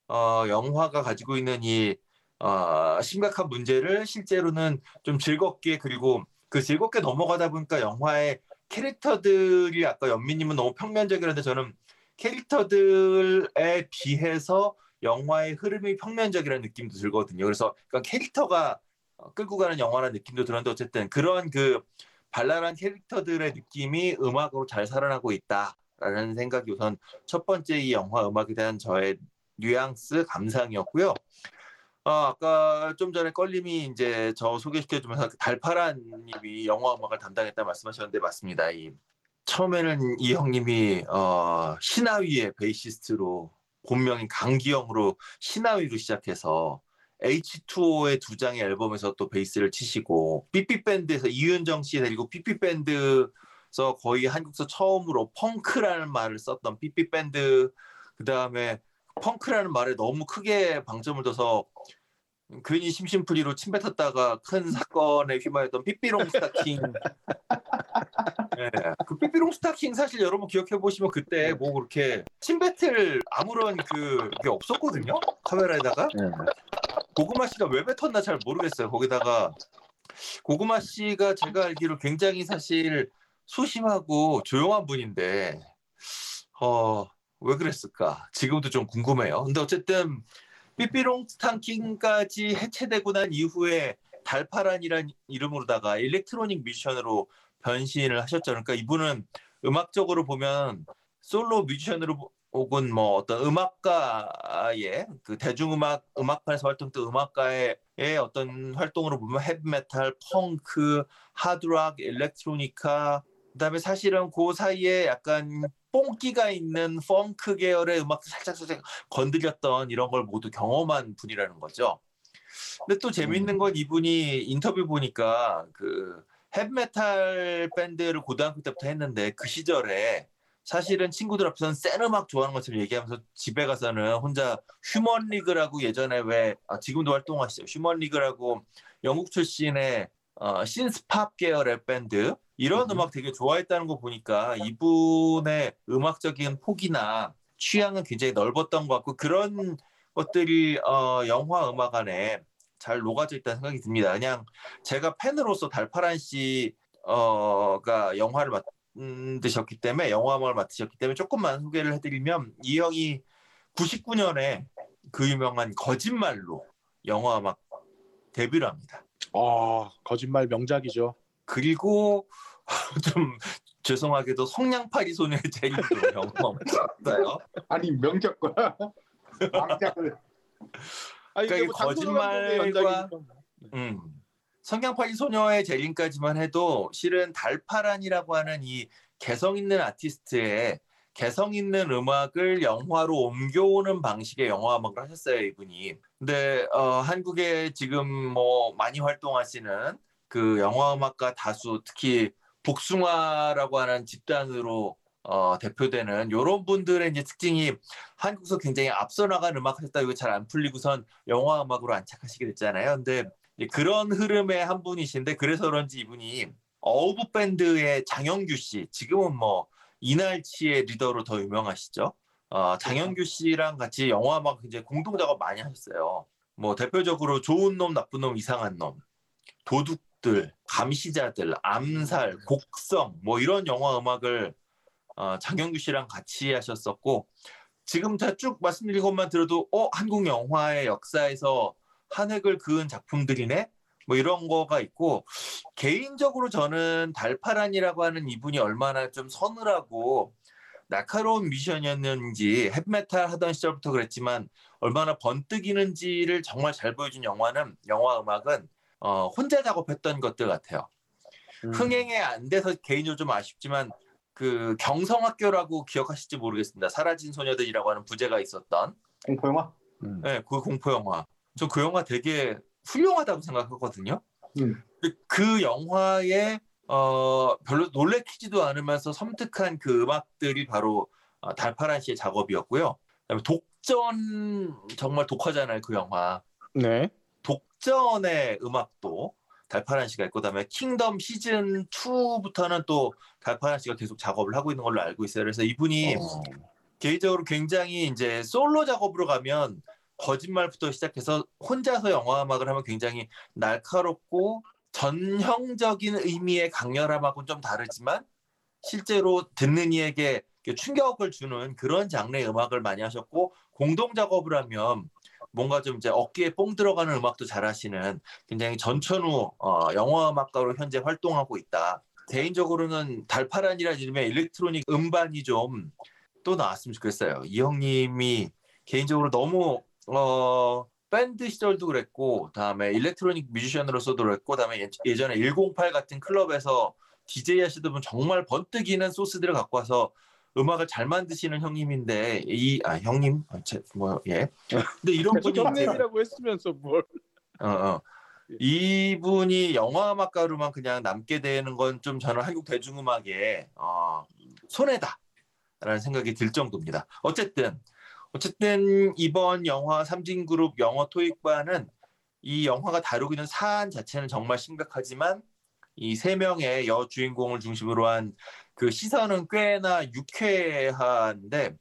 어, 영화가 가지고 있는 이 어, 심각한 문제를 실제로는 좀 즐겁게 그리고 그 즐겁게 넘어가다 보니까 영화의 캐릭터들이 아까 연미님은 너무 평면적이라는데 저는 캐릭터들에 비해서 영화의 흐름이 평면적이라는 느낌도 들거든요. 그래서 그러니까 캐릭터가 끌고 가는 영화라는 느낌도 들었는데 어쨌든 그런 그 발랄한 캐릭터들의 느낌이 음악으로 잘 살아나고 있다 라는 생각이 우선 첫 번째 이 영화 음악에 대한 저의 뉘앙스 감상이었고요. 어, 아까 좀 전에 껄림이 이제 저 소개시켜주면서 그 달파란님이 영화 음악을 담당했다 말씀하셨는데 맞습니다. 이 처음에는 이 형님이 어, 신하위의 베이시스트로 본명인 강기영으로 신하위로 시작해서 H2O의 두 장의 앨범에서 또 베이스를 치시고 삐삐밴드에서 이윤정 씨 데리고 삐삐밴드 에서 거의 한국에서 처음으로 펑크라는 말을 썼던 삐삐 밴드 그 다음에 펑크라는 말에 너무 크게 방점을 둬서 괜히 심심풀이로 침 뱉었다가 큰 사건에 휘말렸던 삐삐롱 스타킹. 네, (laughs) 그 삐삐롱 스타킹 사실 여러분 기억해 보시면 그때 뭐 그렇게 침 뱉을 아무런 그게 없었거든요. 카메라에다가 고구마 씨가 왜 뱉었나 잘 모르겠어요. 거기다가 고구마 씨가 제가 알기로 굉장히 사실 소심하고 조용한 분인데 어. 왜 그랬을까? 지금도 좀 궁금해요. 근데 어쨌든 삐삐롱 스탄킹까지 해체되고 난 이후에 달파란이란 이름으로다가 일렉트로닉 뮤지션으로 변신을 하셨죠. 그러니까 이분은 음악적으로 보면 솔로 뮤지션으로 혹은 뭐 어떤 음악가의 그 대중음악 음악판에서 활동했던 음악가의 어떤 활동으로 보면 헤비메탈, 펑크, 하드락, 일렉트로니카 그다음에 사실은 그 사이에 약간 뽕기가 있는 펑크 계열의 음악도 살짝 살짝 건드렸던 이런 걸 모두 경험한 분이라는 거죠. 근데 또 재밌는 건 이분이 인터뷰 보니까 그 헤비메탈 밴드를 고등학교 때부터 했는데 그 시절에 사실은 친구들 앞에서는 센 음악 좋아하는 것처럼 얘기하면서 집에 가서는 혼자 휴먼 리그라고 예전에 왜 아, 지금도 활동하시죠 휴먼 리그라고 영국 출신의 어, 신스팝 계열의 밴드 이런 음악 되게 좋아했다는 거 보니까 이분의 음악적인 폭이나 취향은 굉장히 넓었던 것 같고 그런 것들이 어, 영화 음악 안에 잘 녹아져 있다는 생각이 듭니다. 그냥 제가 팬으로서 달파란 씨가 영화를 만드셨기 때문에 영화 음악을 맡으셨기 때문에 조금만 소개를 해드리면 이 형이 99년에 그 유명한 거짓말로 영화 음악 데뷔를 합니다. 아 거짓말 명작이죠. 그리고 (laughs) 좀 죄송하게도 성냥팔이 소녀의 영화를 봤어요. 아니 명작과 왕작을 아니, 그러니까 뭐 거짓말과. 음. 성냥팔이 소녀의 제린까지만 해도 실은 달파란이라고 하는 이 개성 있는 아티스트의 개성 있는 음악을 영화로 옮겨오는 방식의 영화 음악을 하셨어요 이분이. 근데 어, 한국에 지금 뭐 많이 활동하시는 그 영화 음악가 다수 특히 복숭아라고 하는 집단으로 어, 대표되는 이런 분들의 이제 특징이 한국에서 굉장히 앞서 나간 음악 하셨다 이거 잘 안 풀리고선 영화 음악으로 안착하시게 됐잖아요. 근데 그런 흐름의 한 분이신데 그래서 그런지 이분이 어우브 밴드의 장영규 씨 지금은 뭐 이날치의 리더로 더 유명하시죠. 어, 장영규 씨랑 같이 영화 음악 이제 공동 작업 많이 하셨어요. 뭐 대표적으로 좋은 놈, 나쁜 놈, 이상한 놈, 도둑 들, 감시자들, 암살, 곡성 뭐 이런 영화 음악을 어, 장영규 씨랑 같이 하셨었고 지금 다 쭉 말씀드린 것만 들어도 어 한국 영화의 역사에서 한 획을 그은 작품들이네? 뭐 이런 거가 있고 개인적으로 저는 달파란이라고 하는 이분이 얼마나 좀 서늘하고 날카로운 미션이었는지 햇메탈 하던 시절부터 그랬지만 얼마나 번뜩이는지를 정말 잘 보여준 영화는 영화 음악은 어, 혼자 작업했던 것들 같아요. 음. 흥행에 안 돼서 개인적으로 좀 아쉽지만 그 경성학교라고 기억하실지 모르겠습니다. 사라진 소녀들이라고 하는 부제가 있었던 공포 영화? 음. 네, 그 공포 영화. 저 그 영화 되게 훌륭하다고 생각하거든요. 음. 그 영화에 어, 별로 놀래키지도 않으면서 섬뜩한 그 음악들이 바로 어, 달파란 씨의 작업이었고요. 그다음에 독전 정말 독하잖아요 그 영화. 네. 독전의 음악도 달파란 씨가 있고 그다음에 킹덤 시즌 2부터는 또 달파란 씨가 계속 작업을 하고 있는 걸로 알고 있어요. 그래서 이분이 어. 개인적으로 굉장히 이제 솔로 작업으로 가면 거짓말부터 시작해서 혼자서 영화 음악을 하면 굉장히 날카롭고 전형적인 의미의 강렬함하고는 좀 다르지만 실제로 듣는 이에게 충격을 주는 그런 장르의 음악을 많이 하셨고 공동 작업을 하면 뭔가 좀 이제 어깨에 뽕 들어가는 음악도 잘하시는 굉장히 전천후 어, 영화 음악가로 현재 활동하고 있다. 개인적으로는 달파란이라는 이름의 electronic 음반이 좀 또 나왔으면 좋겠어요. 이 형님이 개인적으로 너무 어, 밴드 시절도 그랬고 다음에 electronic 뮤지션으로서도 그랬고 다음에 예- 예전에 108 같은 클럽에서 DJ 하시던 분 정말 번뜩이는 소스들을 갖고 와서 음악을 잘 만드시는 형님인데 이 아 형님 아, 제, 뭐 예. 근데 이런 (laughs) 분이 형님이라고 했으면서 뭘? 어, 어. 이분이 영화 음악가로만 그냥 남게 되는 건 좀 저는 한국 대중음악의 어, 손해다라는 생각이 들 정도입니다. 어쨌든 어쨌든 이번 영화 삼진그룹 영어 토익반은 이 영화가 다루고 있는 사안 자체는 정말 심각하지만 이 세 명의 여주인공을 중심으로 한 그 시선은 꽤나 유쾌한데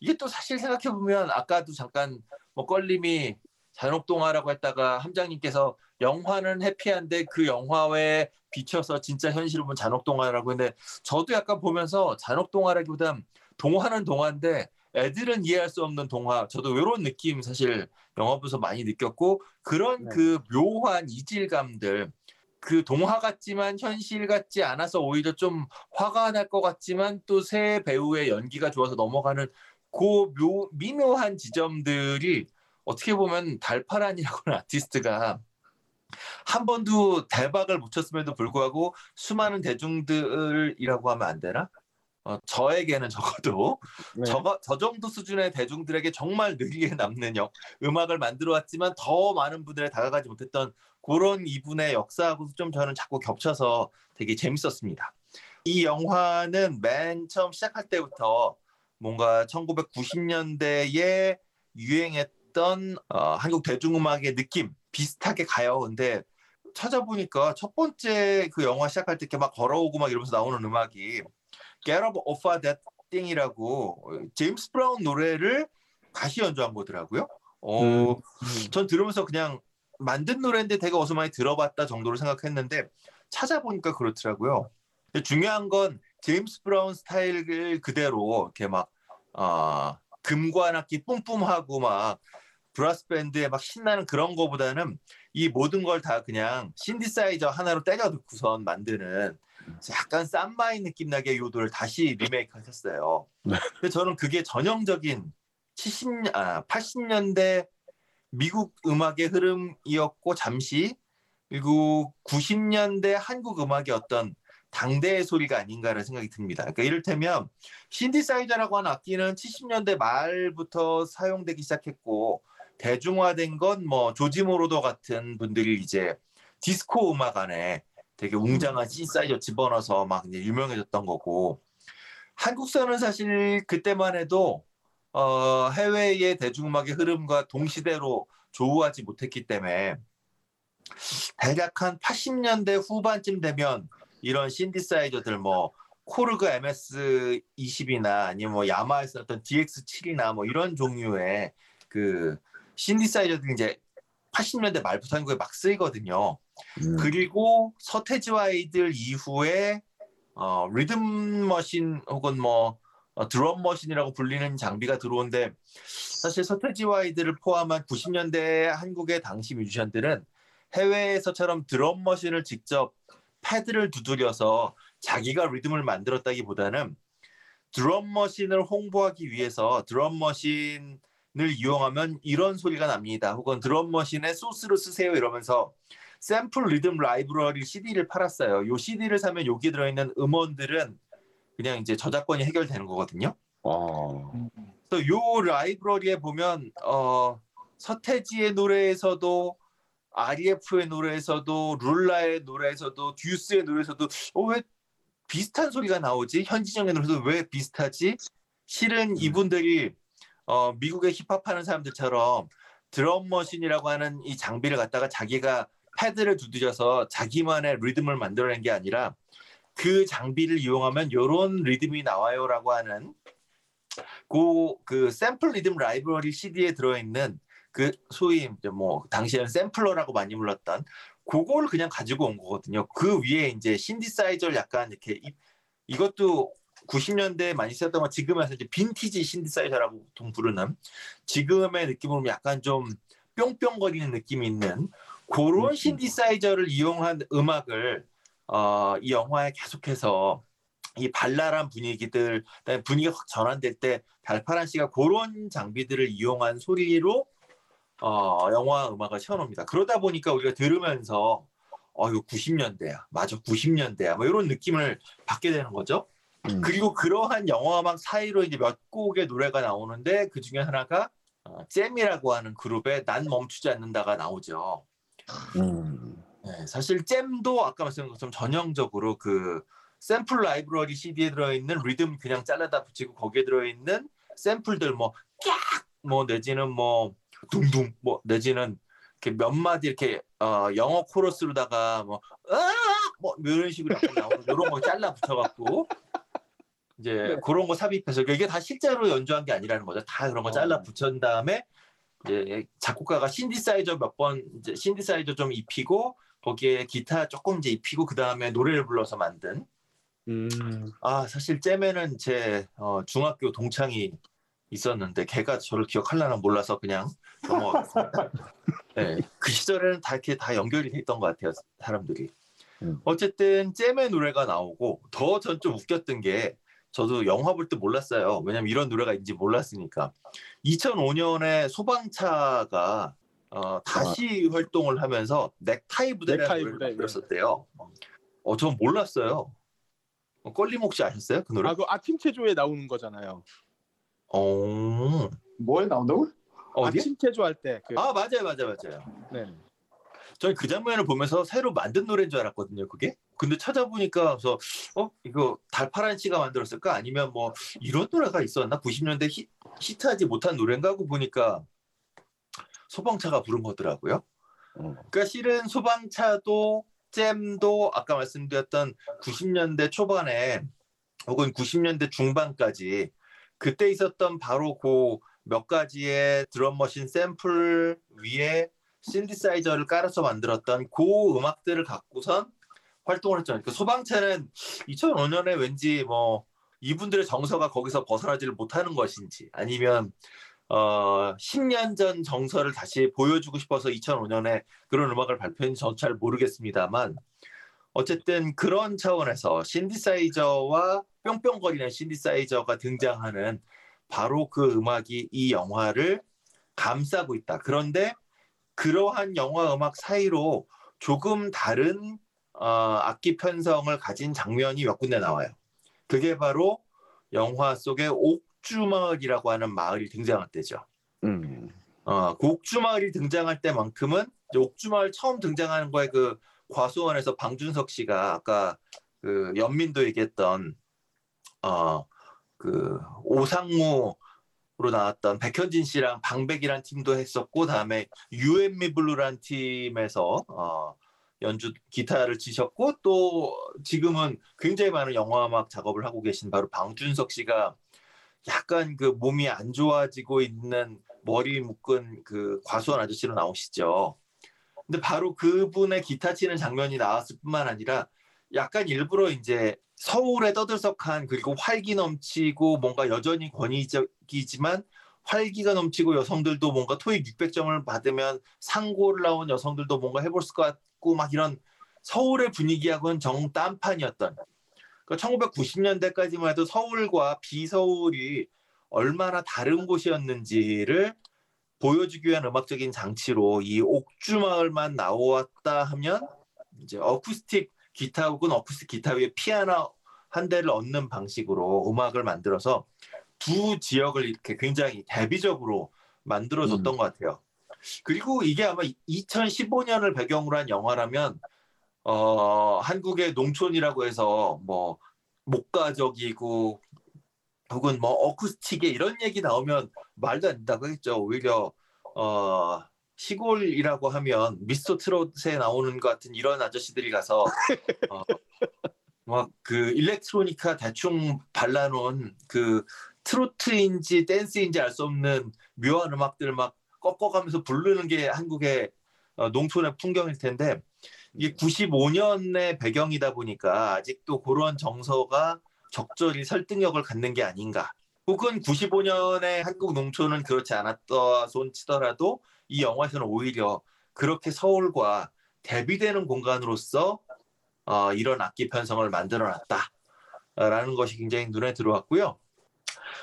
이게 또 사실 생각해 보면 아까도 잠깐 뭐 껄림이 잔혹동화라고 했다가 함장님께서 영화는 해피한데 그 영화에 비춰서 진짜 현실을 보면 잔혹동화라고 했는데 저도 약간 보면서 잔혹동화라기보단 동화는 동화인데 애들은 이해할 수 없는 동화 저도 이런 느낌 사실 영화 보면서 많이 느꼈고 그런 네. 그 묘한 이질감들 그 동화 같지만 현실 같지 않아서 오히려 좀 화가 날 것 같지만 또 새 배우의 연기가 좋아서 넘어가는 그 묘, 미묘한 지점들이 어떻게 보면 달파란이라고 하는 (laughs) 아티스트가 한 번도 대박을 못 쳤음에도 불구하고 수많은 대중들이라고 하면 안 되나? 어, 저에게는 (laughs) 적어도 네. 저, 저 정도 수준의 대중들에게 정말 뇌리에 남는 역, 음악을 만들어 왔지만 더 많은 분들에 다가가지 못했던 그런 이분의 역사하고 좀 저는 자꾸 겹쳐서 되게 재밌었습니다. 이 영화는 맨 처음 시작할 때부터 뭔가 1990년대에 유행했던 어, 한국 대중음악의 느낌 비슷하게 가요. 근데 찾아보니까 첫 번째 그 영화 시작할 때 이렇게 막 걸어오고 막 이러면서 나오는 음악이 Get Up Off That Thing이라고 제임스 브라운 노래를 다시 연주한 거더라고요. 어, 음. 전 들으면서 그냥 만든 노래인데 되게 어디서 많이 들어봤다 정도로 생각했는데 찾아보니까 그렇더라고요. 중요한 건 제임스 브라운 스타일을 그대로 이렇게 막 어, 금관악기 뿜뿜하고 막 브라스 밴드에 막 신나는 그런 거보다는 이 모든 걸 다 그냥 신디사이저 하나로 때려 넣고선 만드는 약간 쌈마이 느낌 나게 요도를 다시 리메이크 하셨어요. 네. 근데 저는 그게 전형적인 70, 아, 80년대 미국 음악의 흐름이었고 잠시 그리고 90년대 한국 음악의 어떤 당대의 소리가 아닌가라는 생각이 듭니다. 그러니까 이를테면 신디사이저라고 하는 악기는 70년대 말부터 사용되기 시작했고 대중화된 건 뭐 조지 모로더 같은 분들이 이제 디스코 음악 안에 되게 웅장한 신사이저 집어넣어서 막 이제 유명해졌던 거고 한국서는 사실 그때만 해도 어, 해외의 대중음악의 흐름과 동시대로 조우하지 못했기 때문에 대략 한 80년대 후반쯤 되면 이런 신디사이저들 뭐 코르그 MS20이나 아니면 뭐 야마에 썼던 DX7이나 뭐 이런 종류의 그 신디사이저들이 이제 80년대 말부터 한국에 막 쓰이거든요. 음. 그리고 서태지와 아이들 이후에 어, 리듬 머신 혹은 뭐 어, 드럼 머신이라고 불리는 장비가 들어온데 사실 서태지와 아이들을 포함한 90년대 한국의 당시 뮤지션들은 해외에서처럼 드럼 머신을 직접 패드를 두드려서 자기가 리듬을 만들었다기보다는 드럼 머신을 홍보하기 위해서 드럼 머신을 이용하면 이런 소리가 납니다. 혹은 드럼 머신의 소스로 쓰세요 이러면서 샘플 리듬 라이브러리 CD를 팔았어요. 요 CD를 사면 여기 들어있는 음원들은 그냥 이제 저작권이 해결되는 거거든요. 어. 그래서 요 라이브러리에 보면 어 서태지의 노래에서도 REF의 노래에서도 룰라의 노래에서도 듀스의 노래에서도 어, 왜 비슷한 소리가 나오지? 현진영의 노래도 왜 비슷하지? 실은 이분들이 어, 미국의 힙합하는 사람들처럼 드럼 머신이라고 하는 이 장비를 갖다가 자기가 패드를 두드려서 자기만의 리듬을 만들어낸 게 아니라 그 장비를 이용하면 이런 리듬이 나와요라고 하는 그, 그 샘플 리듬 라이브러리 CD에 들어있는 그 소위 이제 뭐 당시에는 샘플러라고 많이 불렀던 그걸 그냥 가지고 온 거거든요. 그 위에 이제 신디사이저를 약간 이렇게 이, 이것도 90년대에 많이 쓰였던 거 지금에서 이제 빈티지 신디사이저라고 보통 부르는 지금의 느낌으로 약간 좀 뿅뿅거리는 느낌이 있는 그런 신디사이저를 이용한 음악을 어, 이 영화에 계속해서 이 발랄한 분위기들, 분위기가 확 전환될 때 달파란 씨가 그런 장비들을 이용한 소리로 어, 영화 음악을 채워놓습니다. 그러다 보니까 우리가 들으면서 어 이거 90년대야, 맞아 90년대야, 뭐 이런 느낌을 받게 되는 거죠. 음. 그리고 그러한 영화 음악 사이로 이제 몇 곡의 노래가 나오는데 그 중에 하나가 어, 잼이라고 하는 그룹의 난 멈추지 않는다가 나오죠. 음. 네, 사실 잼도 아까 말씀드린 것처럼 전형적으로 그 샘플 라이브러리 CD에 들어있는 리듬 그냥 잘라다 붙이고 거기에 들어있는 샘플들 뭐 깍! 뭐 내지는 뭐 둥둥 뭐 내지는 이렇게 몇 마디 이렇게 어, 영어 코러스로다가 뭐 으악! 뭐 이런 식으로 나오는 이런 거 잘라 붙여갖고 이제 그런 거 삽입해서 이게 다 실제로 연주한 게 아니라는 거죠. 다 그런 거 잘라 붙인 다음에 이제 작곡가가 신디사이저 몇 번 이제 신디사이저 좀 입히고 거기에 기타 조금 이제 입히고 그 다음에 노래를 불러서 만든 음. 아 사실 잼에는 제 어, 중학교 동창이 있었는데 걔가 저를 기억하려나 몰라서 그냥 넘어가겠습니다. (laughs) 네, 그 시절에는 다 이렇게 다 연결이 돼 있던 것 같아요 사람들이. 음. 어쨌든 잼의 노래가 나오고 더 전 좀 웃겼던 게 저도 영화 볼 때 몰랐어요. 왜냐면 이런 노래가 있는지 몰랐으니까. 2005년에 소방차가 어, 다시 활동을 하면서 넥타이 부대라는 넥타이 노래를 부대, 네. 만들었었대요. 어, 전 몰랐어요. 어, 껄림 혹시 아셨어요? 그 노래? 아, 그 아침 체조에 나오는 거잖아요. 어, 뭐에 나온다고? 어디? 아침 체조 할 때. 그, 아, 맞아요, 맞아요, 맞아요. 네. 저는 그 장면을 보면서 새로 만든 노래인 줄 알았거든요, 그게. 근데 찾아보니까 그래서 어 이거 달파란 씨가 만들었을까 아니면 뭐 이런 노래가 있었나 90년대 히, 히트하지 못한 노래인가 하고 보니까 소방차가 부른 거더라고요. 어. 그러니까 실은 소방차도 잼도 아까 말씀드렸던 90년대 초반에 혹은 90년대 중반까지 그때 있었던 바로 그 몇 가지의 드럼 머신 샘플 위에 신디사이저를 깔아서 만들었던 그 음악들을 갖고선 활동을 했잖아요. 그 소방차는 2005년에 왠지 뭐 이분들의 정서가 거기서 벗어나지를 못하는 것인지 아니면 어 10년 전 정서를 다시 보여주고 싶어서 2005년에 그런 음악을 발표했는지 저는 잘 모르겠습니다만 어쨌든 그런 차원에서 신디사이저와 뿅뿅거리는 신디사이저가 등장하는 바로 그 음악이 이 영화를 감싸고 있다. 그런데 그러한 영화 음악 사이로 조금 다른 어, 악기 편성을 가진 장면이 몇 군데 나와요. 그게 바로 영화 속의 옥주마을이라고 하는 마을이 등장할 때죠. 음. 어, 그 옥주마을이 등장할 때만큼은 옥주마을 처음 등장하는 거에 그 과수원에서 방준석 씨가 아까 그 연민도 얘기했던 어 그 오상무로 나왔던 백현진 씨랑 방백이란 팀도 했었고 다음에 유앤미 블루란 팀에서 어 연주 기타를 치셨고 또 지금은 굉장히 많은 영화 음악 작업을 하고 계신 바로 방준석 씨가 약간 그 몸이 안 좋아지고 있는 머리 묶은 그 과수원 아저씨로 나오시죠. 근데 바로 그분의 기타 치는 장면이 나왔을 뿐만 아니라 약간 일부러 이제 서울에 떠들썩한 그리고 활기 넘치고 뭔가 여전히 권위적이지만 활기가 넘치고 여성들도 뭔가 토익 600점을 받으면 상고를 나온 여성들도 뭔가 해볼 것 같고 막 이런 서울의 분위기하고는 정딴판이었던. 그러니까 1990년대까지만 해도 서울과 비서울이 얼마나 다른 곳이었는지를 보여주기 위한 음악적인 장치로 이 옥주마을만 나왔다 하면 이제 어쿠스틱 기타 혹은 어쿠스틱 기타 위에 피아노 한 대를 얹는 방식으로 음악을 만들어서 두 지역을 이렇게 굉장히 대비적으로 만들어줬던 음. 것 같아요. 그리고 이게 아마 2015년을 배경으로 한 영화라면 어, 한국의 농촌이라고 해서 뭐 목가적이고 혹은 뭐 어쿠스틱에 이런 얘기 나오면 말도 안 된다고 했죠. 오히려 어, 시골이라고 하면 미스터 트롯에 나오는 것 같은 이런 아저씨들이 가서 어, 막그 일렉트로니카 대충 발라놓은 그 트로트인지 댄스인지 알 수 없는 묘한 음악들 막 꺾어가면서 부르는 게 한국의 어, 농촌의 풍경일 텐데 이게 95년의 배경이다 보니까 아직도 그런 정서가 적절히 설득력을 갖는 게 아닌가. 혹은 95년의 한국 농촌은 그렇지 않았다 손 치더라도 이 영화에서는 오히려 그렇게 서울과 대비되는 공간으로서 어, 이런 악기 편성을 만들어놨다라는 것이 굉장히 눈에 들어왔고요.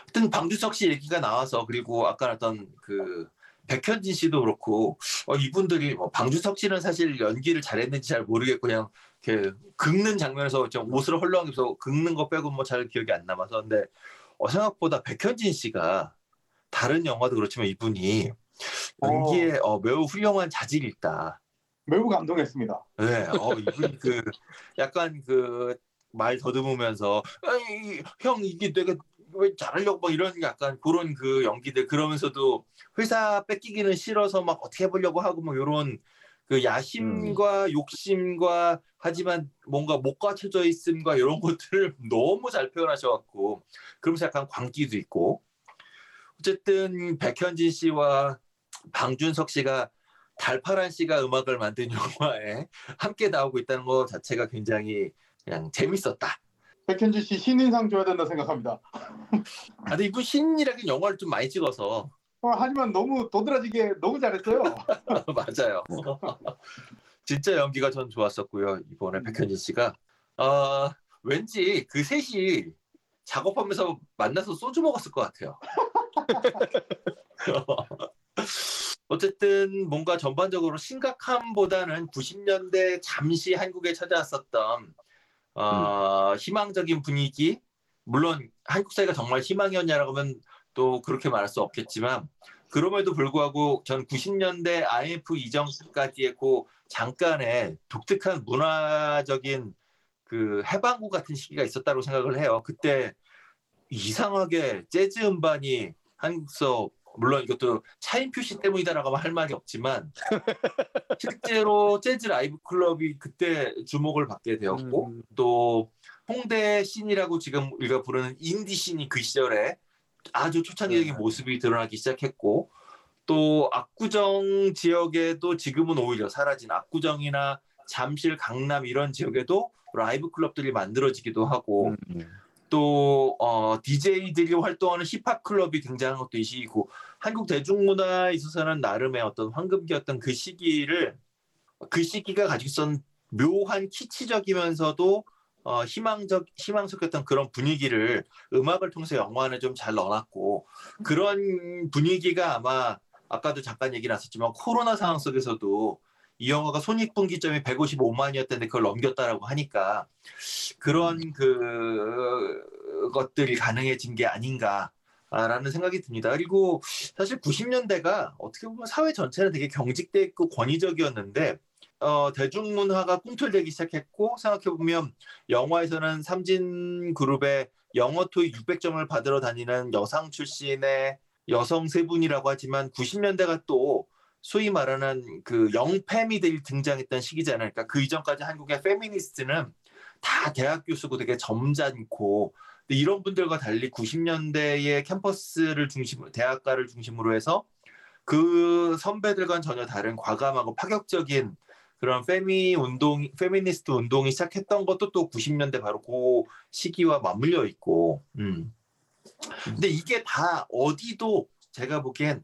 하여튼 방주석 씨 얘기가 나와서 그리고 아까 나왔던 그 백현진 씨도 그렇고 어, 이분들이 뭐 방주석 씨는 사실 연기를 잘했는지 잘 모르겠고 그냥 이렇게 긁는 장면에서 좀 옷을 입어서 긁는 거 빼고 뭐 잘 기억이 안 남아서 근데 어, 생각보다 백현진 씨가 다른 영화도 그렇지만 이분이 연기에 어, 매우 훌륭한 자질이 있다. 매우 감동했습니다. 네, 어, 이분이 그 약간 그 말 더듬으면서 아이, 형 이게 내가 왜 잘하려고 막 이런 약간 그런 그 연기들 그러면서도 회사 뺏기기는 싫어서 막 어떻게 해보려고 하고 뭐 이런 그 야심과 욕심과 하지만 뭔가 못 갖춰져 있음과 이런 것들을 (laughs) 너무 잘 표현하셔갖고 그러면서 약간 광기도 있고 어쨌든 백현진 씨와 방준석 씨가 달파란 씨가 음악을 만든 (laughs) 영화에 함께 나오고 있다는 것 자체가 굉장히 그냥 재밌었다. 백현진 씨 신인상 줘야 된다 생각합니다. 아, 근데 이분 신이라긴 영화를 좀 많이 찍어서 어, 하지만 너무 도드라지게 너무 잘했어요. (laughs) 맞아요. 진짜 연기가 전 좋았었고요. 이번에 백현진 씨가 아 왠지 그 셋이 작업하면서 만나서 소주 먹었을 것 같아요. (laughs) 어쨌든 뭔가 전반적으로 심각함보다는 90년대 잠시 한국에 찾아왔었던 어, 희망적인 분위기 물론 한국 사회가 정말 희망이었냐라고 하면 또 그렇게 말할 수 없겠지만 그럼에도 불구하고 전 90년대 IMF 이전까지의 그 잠깐의 독특한 문화적인 그 해방구 같은 시기가 있었다고 생각을 해요. 그때 이상하게 재즈 음반이 한국서 물론 이것도 차인표 씨 때문이다라고 할 말이 없지만 (laughs) 실제로 재즈 라이브 클럽이 그때 주목을 받게 되었고 음. 또 홍대 씬이라고 지금 우리가 부르는 인디 씬이 그 시절에 아주 초창기적인 네. 모습이 드러나기 시작했고 또 압구정 지역에도 지금은 오히려 사라진 압구정이나 잠실, 강남 이런 지역에도 라이브 클럽들이 만들어지기도 하고 음. 또 어, DJ들이 활동하는 힙합 클럽이 등장한 것도 이 시기고 한국 대중문화에 있어서는 나름의 어떤 황금기였던 그 시기를 그 시기가 가지고 있었던 묘한 키치적이면서도 어, 희망적 희망적이었던 그런 분위기를 음악을 통해서 영화 안에 좀 잘 넣어놨고 그런 분위기가 아마 아까도 잠깐 얘기 나왔었지만 코로나 상황 속에서도 이 영화가 손익분기점이 155만이었는데 그걸 넘겼다라고 하니까 그런 그 것들이 가능해진 게 아닌가 라는 생각이 듭니다. 그리고 사실 90년대가 어떻게 보면 사회 전체는 되게 경직돼 있고 권위적이었는데 어, 대중문화가 꿈틀대기 시작했고 생각해보면 영화에서는 삼진 그룹의 영어 토익 600점을 받으러 다니는 여상 출신의 여성 세 분이라고 하지만 90년대가 또 소위 말하는 그 영패미들이 등장했던 시기잖아요. 그러니까 그 이전까지 한국의 페미니스트는 다 대학 교수고 되게 점잖고 근데 이런 분들과 달리 90년대의 캠퍼스를 중심으로 대학가를 중심으로 해서 그 선배들과는 전혀 다른 과감하고 파격적인 그런 페미 운동, 페미니스트 운동이 시작했던 것도 또 90년대 바로 그 시기와 맞물려 있고, 음. 근데 이게 다 어디도 제가 보기엔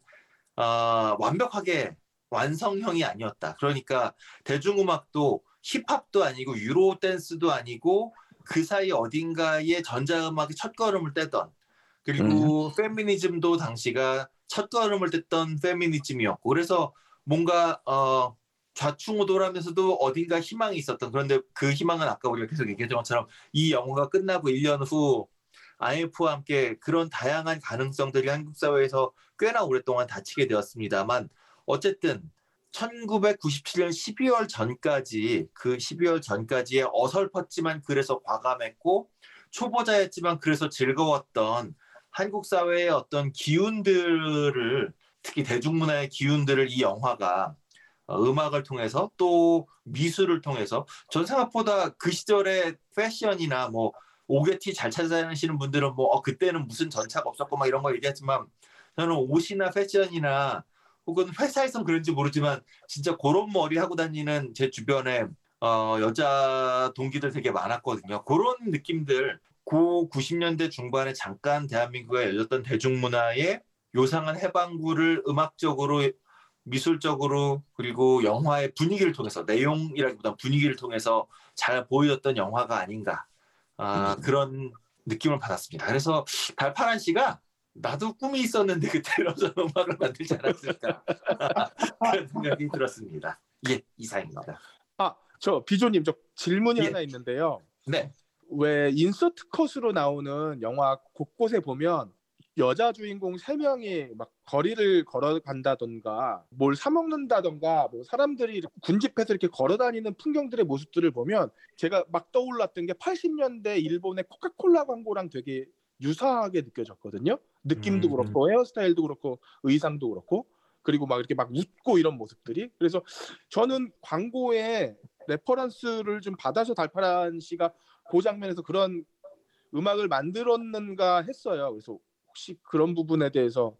아, 완벽하게 완성형이 아니었다. 그러니까 대중음악도 힙합도 아니고 Euro dance도 아니고 그 사이 어딘가에 전자음악이 첫걸음을 떼던 그리고 페미니즘도 당시가 첫걸음을 뗐던 페미니즘이었고 그래서 뭔가 어, 좌충우돌하면서도 어딘가 희망이 있었던 그런데 그 희망은 아까 우리가 계속 얘기했던 것처럼 이 영화가 끝나고 1년 후 IMF와 함께 그런 다양한 가능성들이 한국 사회에서 꽤나 오랫동안 닫히게 되었습니다만 어쨌든 1997년 12월 전까지 그 12월 전까지의 어설펐지만 그래서 과감했고 초보자였지만 그래서 즐거웠던 한국 사회의 어떤 기운들을 특히 대중문화의 기운들을 이 영화가 어, 음악을 통해서 또 미술을 통해서 전 생각보다 그 시절의 패션이나 뭐 오게티 잘 찾아다니시는 분들은 뭐 어, 그때는 무슨 전차가 없었고 막 이런 거 얘기하지만 저는 옷이나 패션이나 혹은 회사에선 그런지 모르지만 진짜 그런 머리 하고 다니는 제 주변에 어, 여자 동기들 되게 많았거든요. 그런 느낌들 고 90년대 중반에 잠깐 대한민국에 열렸던 대중문화의 요상한 해방구를 음악적으로 미술적으로 그리고 영화의 분위기를 통해서 내용이라기보다 분위기를 통해서 잘 보여줬던 영화가 아닌가 아, 그런 느낌을 받았습니다. 그래서 달파란 씨가 나도 꿈이 있었는데 그때 (laughs) 이런 음악을 만들지 않았을까 그런 생각이 들었습니다. 예, 이상입니다. 저 비조님 저 질문이 예. 하나 있는데요. 네, 왜 인서트 컷으로 나오는 영화 곳곳에 보면 여자 주인공 세 명이 막 거리를 걸어간다던가 뭘 사 먹는다던가 뭐 사람들이 군집해서 이렇게 걸어다니는 풍경들의 모습들을 보면 제가 막 떠올랐던 게 80년대 일본의 코카콜라 광고랑 되게 유사하게 느껴졌거든요. 느낌도 음. 그렇고 헤어스타일도 그렇고 의상도 그렇고 그리고 막 이렇게 막 웃고 이런 모습들이 그래서 저는 광고에 reference를 좀 받아서 달파란 씨가 그 장면에서 그런 음악을 만들었는가 했어요. 그래서 혹시 그런 부분에 대해서.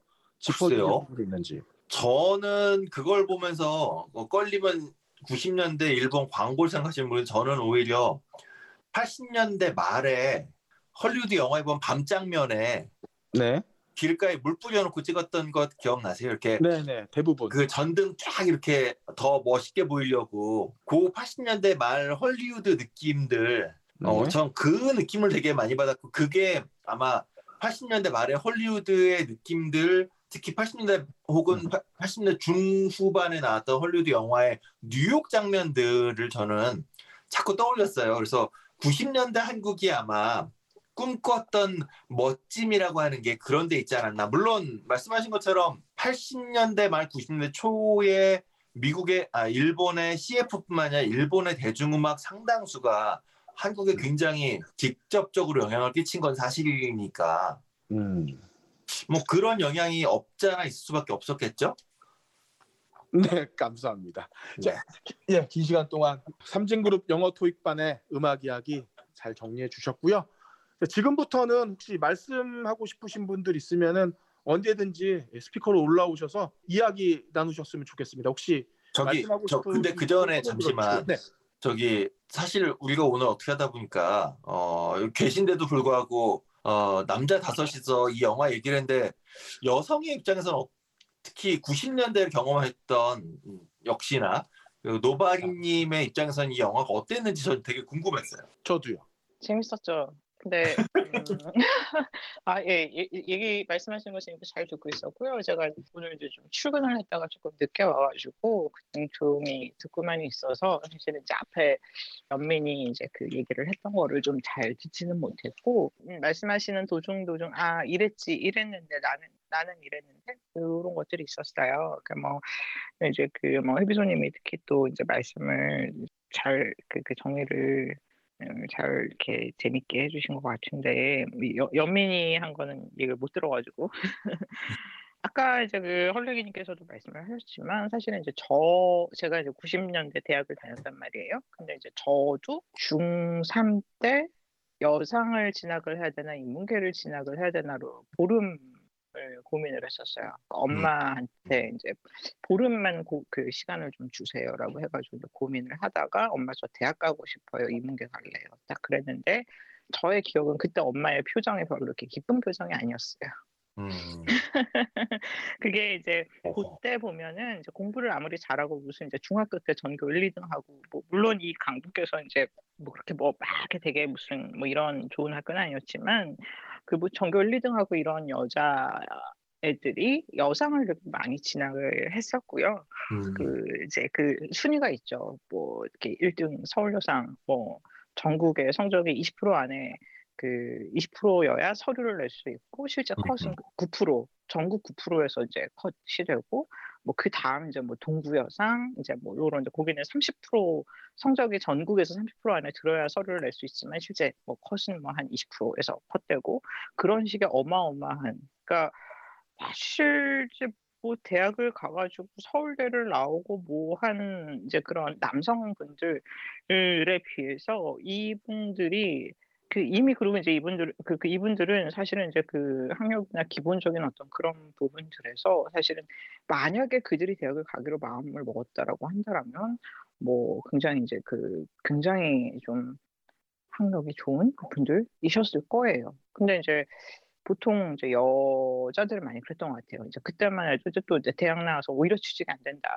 부분이 있는지. 저는 그걸 보면서 어, 껄림은 90년대 일본 광고를 생각하시는 분은 저는 오히려 80년대 말에 헐리우드 영화에 보면 밤 장면에 네, 길가에 물 뿌려놓고 찍었던 것 기억나세요? 이렇게 네, 네, 대부분. 그 전등 쫙 이렇게 더 멋있게 보이려고 그 80년대 말 헐리우드 느낌들 어, 네. 전그 느낌을 되게 많이 받았고 그게 아마 80년대 말에 헐리우드의 느낌들 특히 80년대 혹은 음. 80년대 중후반에 나왔던 헐리우드 영화의 뉴욕 장면들을 저는 자꾸 떠올렸어요. 그래서 90년대 한국이 아마 꿈꿨던 멋짐이라고 하는 게 그런 데 있지 않았나. 물론 말씀하신 것처럼 80년대 말 90년대 초에 미국의 아 일본의 CF뿐만 아니라 일본의 대중음악 상당수가 한국에 굉장히 직접적으로 영향을 끼친 건 사실이니까 음. 뭐 그런 영향이 없잖아 있을 수밖에 없었겠죠. 네, 감사합니다. 자, 예, 긴 시간 동안 삼진그룹 영어 토익반의 음악 이야기 잘 정리해 주셨고요. 자, 지금부터는 혹시 말씀하고 싶으신 분들 있으면은 언제든지 스피커로 올라오셔서 이야기 나누셨으면 좋겠습니다. 혹시 저기 말씀하고 저 근데 그 전에 잠시만 네. 저기 사실 우리가 오늘 어떻게 하다 보니까 어 계신데도 불구하고 어 남자 다섯이서 이 영화 얘기를 했는데 여성의 입장에서는 어- 특히 90년대를 경험했던 음, 역시나 그 노바리님의 입장에서는 이 영화가 어땠는지 저는 되게 궁금했어요. 저도요. 재밌었죠. 근데 음, (laughs) 아, 예, 예, 얘기 말씀하신 거 재밌고 잘 듣고 있었고요. 제가 오늘 이제 좀 출근을 했다가 조금 늦게 와가지고 그냥 조용히 듣고만 있어서 사실은 이제 앞에 연민이 이제 그 얘기를 했던 거를 좀 잘 듣지는 못했고 음, 말씀하시는 도중 도중 아 이랬지 이랬는데 나는 나는 이랬는데 그런 것들이 있었어요. 그뭐 이제 그 뭐 해비소님이 특히 또 이제 말씀을 잘그 그 정리를 음, 잘 이렇게 재밌게 해주신 것 같은데 이 여- 연민이 한 거는 얘기를 못 들어가지고 (laughs) 아까 이제 그 헐레기님께서도 말씀을 하셨지만 사실은 이제 저 제가 이제 90년대 대학을 다녔단 말이에요. 근데 이제 저도 중3 때 여상을 진학을 해야 되나 인문계를 진학을 해야 되나로 보름을 고민을 했었어요. 그러니까 엄마한테 이제 보름만 고- 그 시간을 좀 주세요라고 해가지고 고민을 하다가 엄마 저 대학 가고 싶어요 이문계 갈래요 딱 그랬는데 저의 기억은 그때 엄마의 표정이 별로 이렇게 기쁜 표정이 아니었어요. 음. (laughs) 그게 이제. 그때 보면은 이제 공부를 아무리 잘하고 무슨 이제 중학교 때 전교 1, 2등 하고 뭐 물론 이 강북에서 이제 뭐 그렇게 뭐막 이렇게 되게 무슨 뭐 이런 좋은 학교는 아니었지만 그 뭐 전교 1, 2등 하고 이런 여자 애들이 여상을 많이 진학을 했었고요. 음. 그 이제 그 순위가 있죠. 뭐 이렇게 1등 서울여상 뭐 전국의 성적의 20% 안에 그 20%여야 서류를 낼 수 있고 실제 컷은 9% 전국 9%에서 이제 컷이 되고 뭐 그 다음 이제 뭐 동부여상 이제 뭐 요런 이제 거기는 30% 성적이 전국에서 30% 안에 들어야 서류를 낼 수 있지만 실제 뭐 컷은 뭐 한 20%에서 컷되고 그런 식의 어마어마한 그러니까 사실 이제 뭐 대학을 가가지고 서울대를 나오고 뭐 한 이제 그런 남성분들에 비해서 이분들이 그 이미 그리고 이제 이분들 그, 그 이분들은 사실은 이제 그 학력이나 기본적인 어떤 그런 부분들에서 사실은 만약에 그들이 대학을 가기로 마음을 먹었다라고 한다라면 뭐 굉장히 이제 그 굉장히 좀 학력이 좋은 분들이셨을 거예요. 근데 이제 보통 이제 여자들은 많이 그랬던 것 같아요. 이제 그때만 해도 이제 또 이제 대학 나와서 오히려 취직이 안 된다.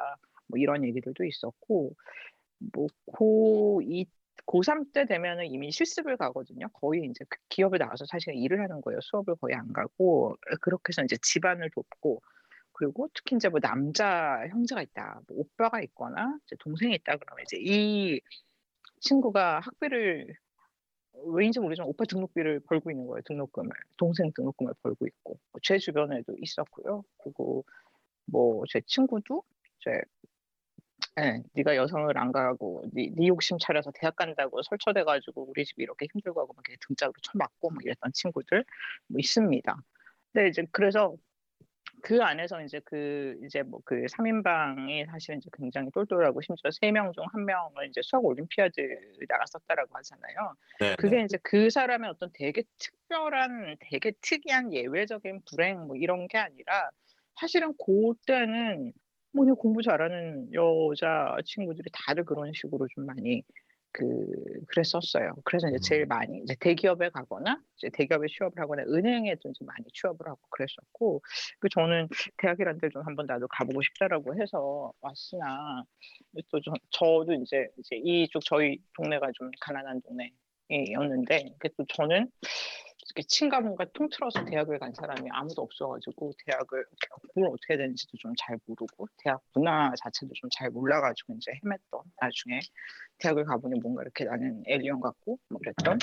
뭐 이런 얘기들도 있었고, 뭐 고2 고3 때 되면은 이미 실습을 가거든요. 거의 이제 그 기업에 나와서 사실 일을 하는 거예요. 수업을 거의 안 가고 그렇게 해서 이제 집안을 돕고 그리고 특히 이제 뭐 남자 형제가 있다, 뭐 오빠가 있거나 이제 동생이 있다 그러면 이제 이 친구가 학비를 왜인지 모르지만 오빠 등록비를 벌고 있는 거예요. 등록금을 동생 등록금을 벌고 있고 뭐제 주변에도 있었고요. 그리고 뭐 제 친구도 이제 예, 네가 여성을 안 가고 네, 네 욕심 차려서 대학 간다고 설쳐돼가지고 우리 집이 이렇게 힘들고 하고 막 이렇게 등짝으로 쳐맞고 막 이랬던 친구들 뭐 있습니다. 근데 이제 그래서 그 안에서 이제 그 이제 뭐그 3인방이 사실은 이제 굉장히 똘똘하고 심지어 세 명 중 한 명은 이제 수학 올림피아드 나갔었다라고 하잖아요. 네, 그게 이제 그 사람의 어떤 되게 특별한, 되게 특이한 예외적인 불행 뭐 이런 게 아니라 사실은 그때는 뭐 그냥 공부 잘하는 여자 친구들이 다들 그런 식으로 좀 많이 그 그랬었어요. 그래서 이제 제일 많이 이제 대기업에 가거나 이제 대기업에 취업을 하거나 은행에도 이제 많이 취업을 하고 그랬었고 그 저는 대학이란 데를 좀 한번 나도 가보고 싶다라고 해서 왔으나 또좀 저도 이제 이제 이쪽 저희 동네가 좀 가난한 동네였는데 그 또 저는 이렇게 친가 뭔가 통틀어서 대학을 간 사람이 아무도 없어가지고 대학을 뭘 어떻게 해야 되는지도 좀 잘 모르고 대학 문화 자체도 좀 잘 몰라가지고 이제 헤맸던 나중에 대학을 가보니 뭔가 이렇게 나는 에리언 같고 뭐 그랬던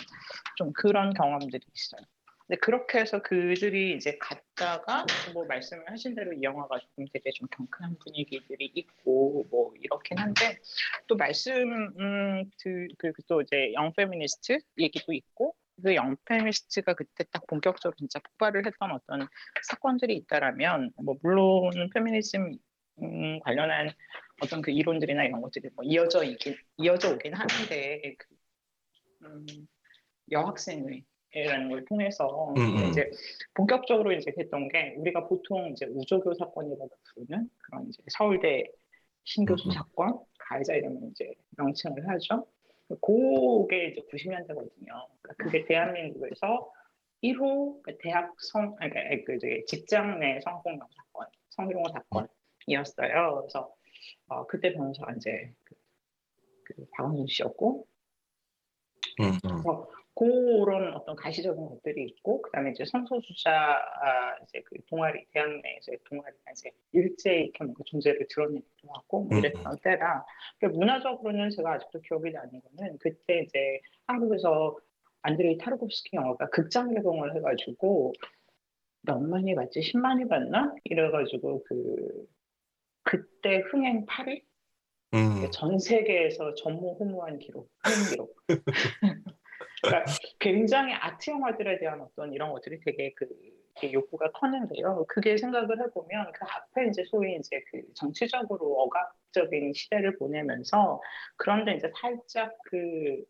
좀 그런 경험들이 있어요. 근데 그렇게 해서 그들이 이제 갔다가 뭐 말씀을 하신 대로 이 영화가 조금 되게 좀 경쾌한 분위기들이 있고 뭐 이렇긴 한데 또 말씀 음그또 이제 영 페미니스트 얘기도 있고 그 영페미니스트가 그때 딱 본격적으로 진짜 폭발을 했던 어떤 사건들이 있다라면 뭐 물론 페미니즘 음, 관련한 어떤 그 이론들이나 이런 것들이 뭐 이어져 있긴 이어져 오긴 하는데 그, 음, 여학생회라는 걸 통해서 음, 음. 이제 본격적으로 이제 했던 게 우리가 보통 이제 우조교 사건이라고 부르는 그런 이제 서울대 신교수 음, 음. 사건 가해자 이름을 이제 명칭을 하죠. 그게 이제 90년대거든요. 그게 대한민국에서 1호 대학 성, 아니, 그 직장 내 성폭력 사건, 성희롱 사건이었어요. 그래서 어, 그때 변호사가 이제 그, 그 박원순 씨였고, 음, 음. 그래서 그런 어떤 가시적인 것들이 있고, 그다음에 이제 성소수자 아, 이제 그 동아리 대학 내에서 동아리가 이제 일제히 이렇게 뭔가 존재를 드러내기도 하고 뭐 이랬던 때라. 그러니까 문화적으로는 제가 아직도 기억이 나는 거는 그때 이제 한국에서 안드레이 타르kov스키 영화가 극장 개봉을 해가지고 몇만이 봤지? 10만이 봤나? 이래가지고 그 그때 흥행 8위? 음. 전 세계에서 전무후무한 기록, 흥행 기록. (laughs) 그러니까 굉장히 아트 영화들에 대한 어떤 이런 것들이 되게 그 욕구가 컸는데요. 그게 생각을 해보면 그 앞에 이제 소위 이제 그 정치적으로 억압적인 시대를 보내면서 그런데 이제 살짝 그,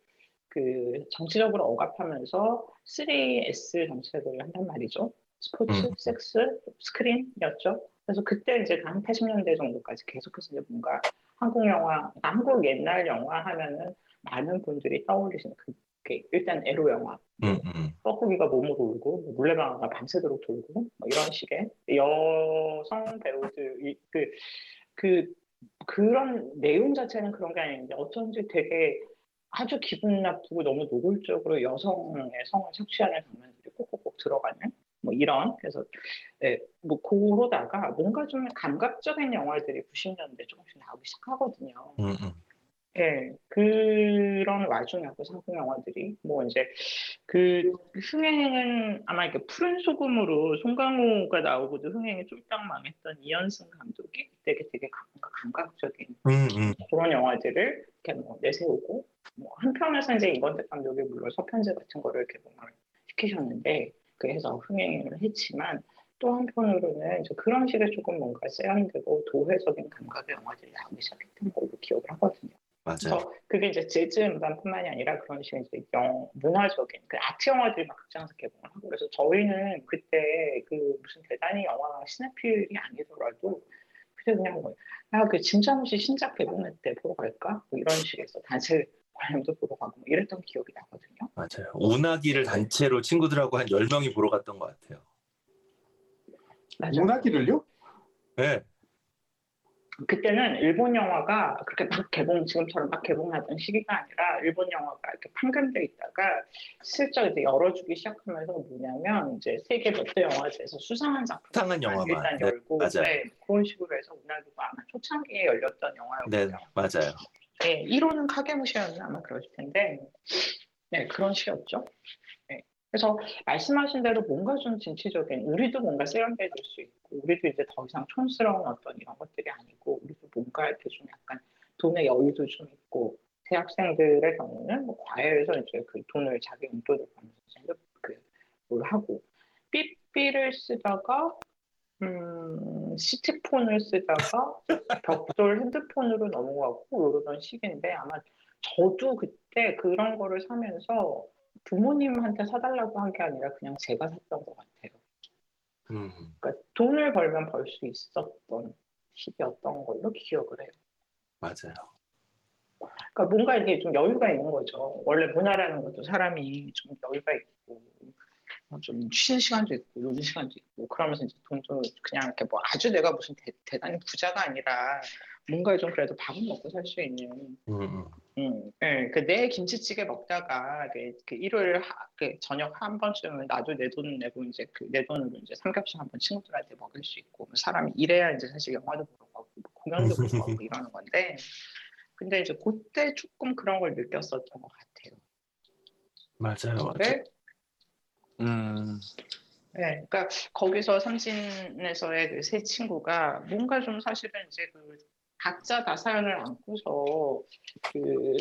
그 정치적으로 억압하면서 3S 정책을 한단 말이죠. 스포츠, 음. 섹스, 스크린이었죠. 그래서 그때 이제 한 80년대 정도까지 계속해서 이제 뭔가 한국 영화, 한국 옛날 영화 하면은 많은 분들이 떠올리시는 그 게 일단 에로 영화, 음, 음. 뻐꾸기가 몸으로 울고 뭐 물레방아가 밤새도록 돌고 뭐 이런 식의 여성 배우들 그, 그 그런 내용 자체는 그런 게 아닌데 어쩐지 되게 아주 기분 나쁘고 너무 노골적으로 여성의 성을 착취하는 장면들이 꼭꼭꼭 들어가는 뭐 이런 그래서 네, 뭐 그러다가 뭔가 좀 감각적인 영화들이 90년대 조금씩 나오기 시작하거든요. 음, 음. 예, 그런 와중에 그 상품 영화들이 뭐 이제 그 흥행은 아마 이렇게 푸른 소금으로 송강호가 나오고도 흥행이 쫄딱 망했던 이현승 감독이 되게 되게 감- 감각적인 음, 음. 그런 영화들을 이렇게 뭐 내세우고 뭐 한편에서 이제 이번대 감독이 물론 서편제 같은 거를 개봉을 시키셨는데 그래서 흥행을 했지만 또 한편으로는 이제 그런 식의 조금 뭔가 세련되고 도회적인 감각의 영화들이 나오기 시작했던 걸로 기억을 하거든요. 맞아요. 그래서 그게 이제 재즈 음반뿐만이 아니라 그런 식의 이제 영 문화적인 그 아트 영화들이 막 극장에서 개봉을 하고 그래서 저희는 그때 그 무슨 대단히 영화 시네필이 아니더라도 그때 그냥 뭐야그 진짜무시 신작 개봉했대 보러 갈까 뭐 이런 식에서 단체 관람도 보러 가고 뭐 이랬던 기억이 나거든요. 맞아요. 오나기를 단체로 친구들하고 한 10명이 보러 갔던 것 같아요. 맞아. 문화기를요? 네. 그때는 일본 영화가 그렇게 막 개봉 지금처럼 막 개봉하던 시기가 아니라 일본 영화가 이렇게 판금돼 있다가 슬쩍 이제 열어주기 시작하면서 뭐냐면 이제 세계 몇대 영화제에서 수상한 작품 수상한 영화만. 일단 네, 열고 맞아요. 네, 그런 식으로 해서 운하기가 아마 초창기에 열렸던 네, 영화였고요. 맞아요. 네, 1호는 카게무시였나 아마 그러실 텐데 네 그런 시였죠. 네. 그래서 말씀하신 대로 뭔가 좀 진취적인 우리도 뭔가 세련돼질 수 있고 우리도 이제 더 이상 촌스러운 어떤 이런 것들이 아니고 우리도 뭔가 이렇게 좀 약간 돈의 여유도 좀 있고 대학생들의 경우는 뭐 과외에서 이제 그 돈을 자기 용돈을 이제 그뭘 하고 삐삐를 쓰다가 음, 시티폰을 쓰다가 벽돌 핸드폰으로 넘어가고 이러던 시기인데 아마 저도 그때 그런 거를 사면서 부모님한테 사달라고 한 게 아니라 그냥 제가 샀던 것 같아요. 음. 그러니까 돈을 벌면 벌 수 있었던 시기였던 걸로 기억을 해요. 맞아요. 그러니까 뭔가 이게 좀 여유가 있는 거죠. 원래 문화라는 것도 사람이 좀 여유가 있고 어, 좀 쉬는 시간도 있고 노는 시간도 있고 그러면서 이제 돈도 그냥 이렇게 뭐 아주 내가 무슨 대, 단히 부자가 아니라 뭔가 좀 그래도 밥은 먹고 살 수 있는 음, 음. 음, 예, 그내 김치찌개 먹다가 그, 그 일요일 하, 그 저녁 한 번쯤은 나도 내 돈 내고 이제 그 내 돈으로 이제 삼겹살 한 번 친구들한테 먹을 수 있고 뭐 사람이 이래야 이제 사실 영화도 보러 가고 뭐 공연도 보러 가고 (laughs) 이러는 건데 근데 이제 그때 조금 그런 걸 느꼈었던 것 같아요. 맞아요. 맞아요. 근데 음, 네, 그러니까 거기서 삼진에서의 그 세 친구가 뭔가 좀 사실은 이제 그 각자 다 사연을 안고서 그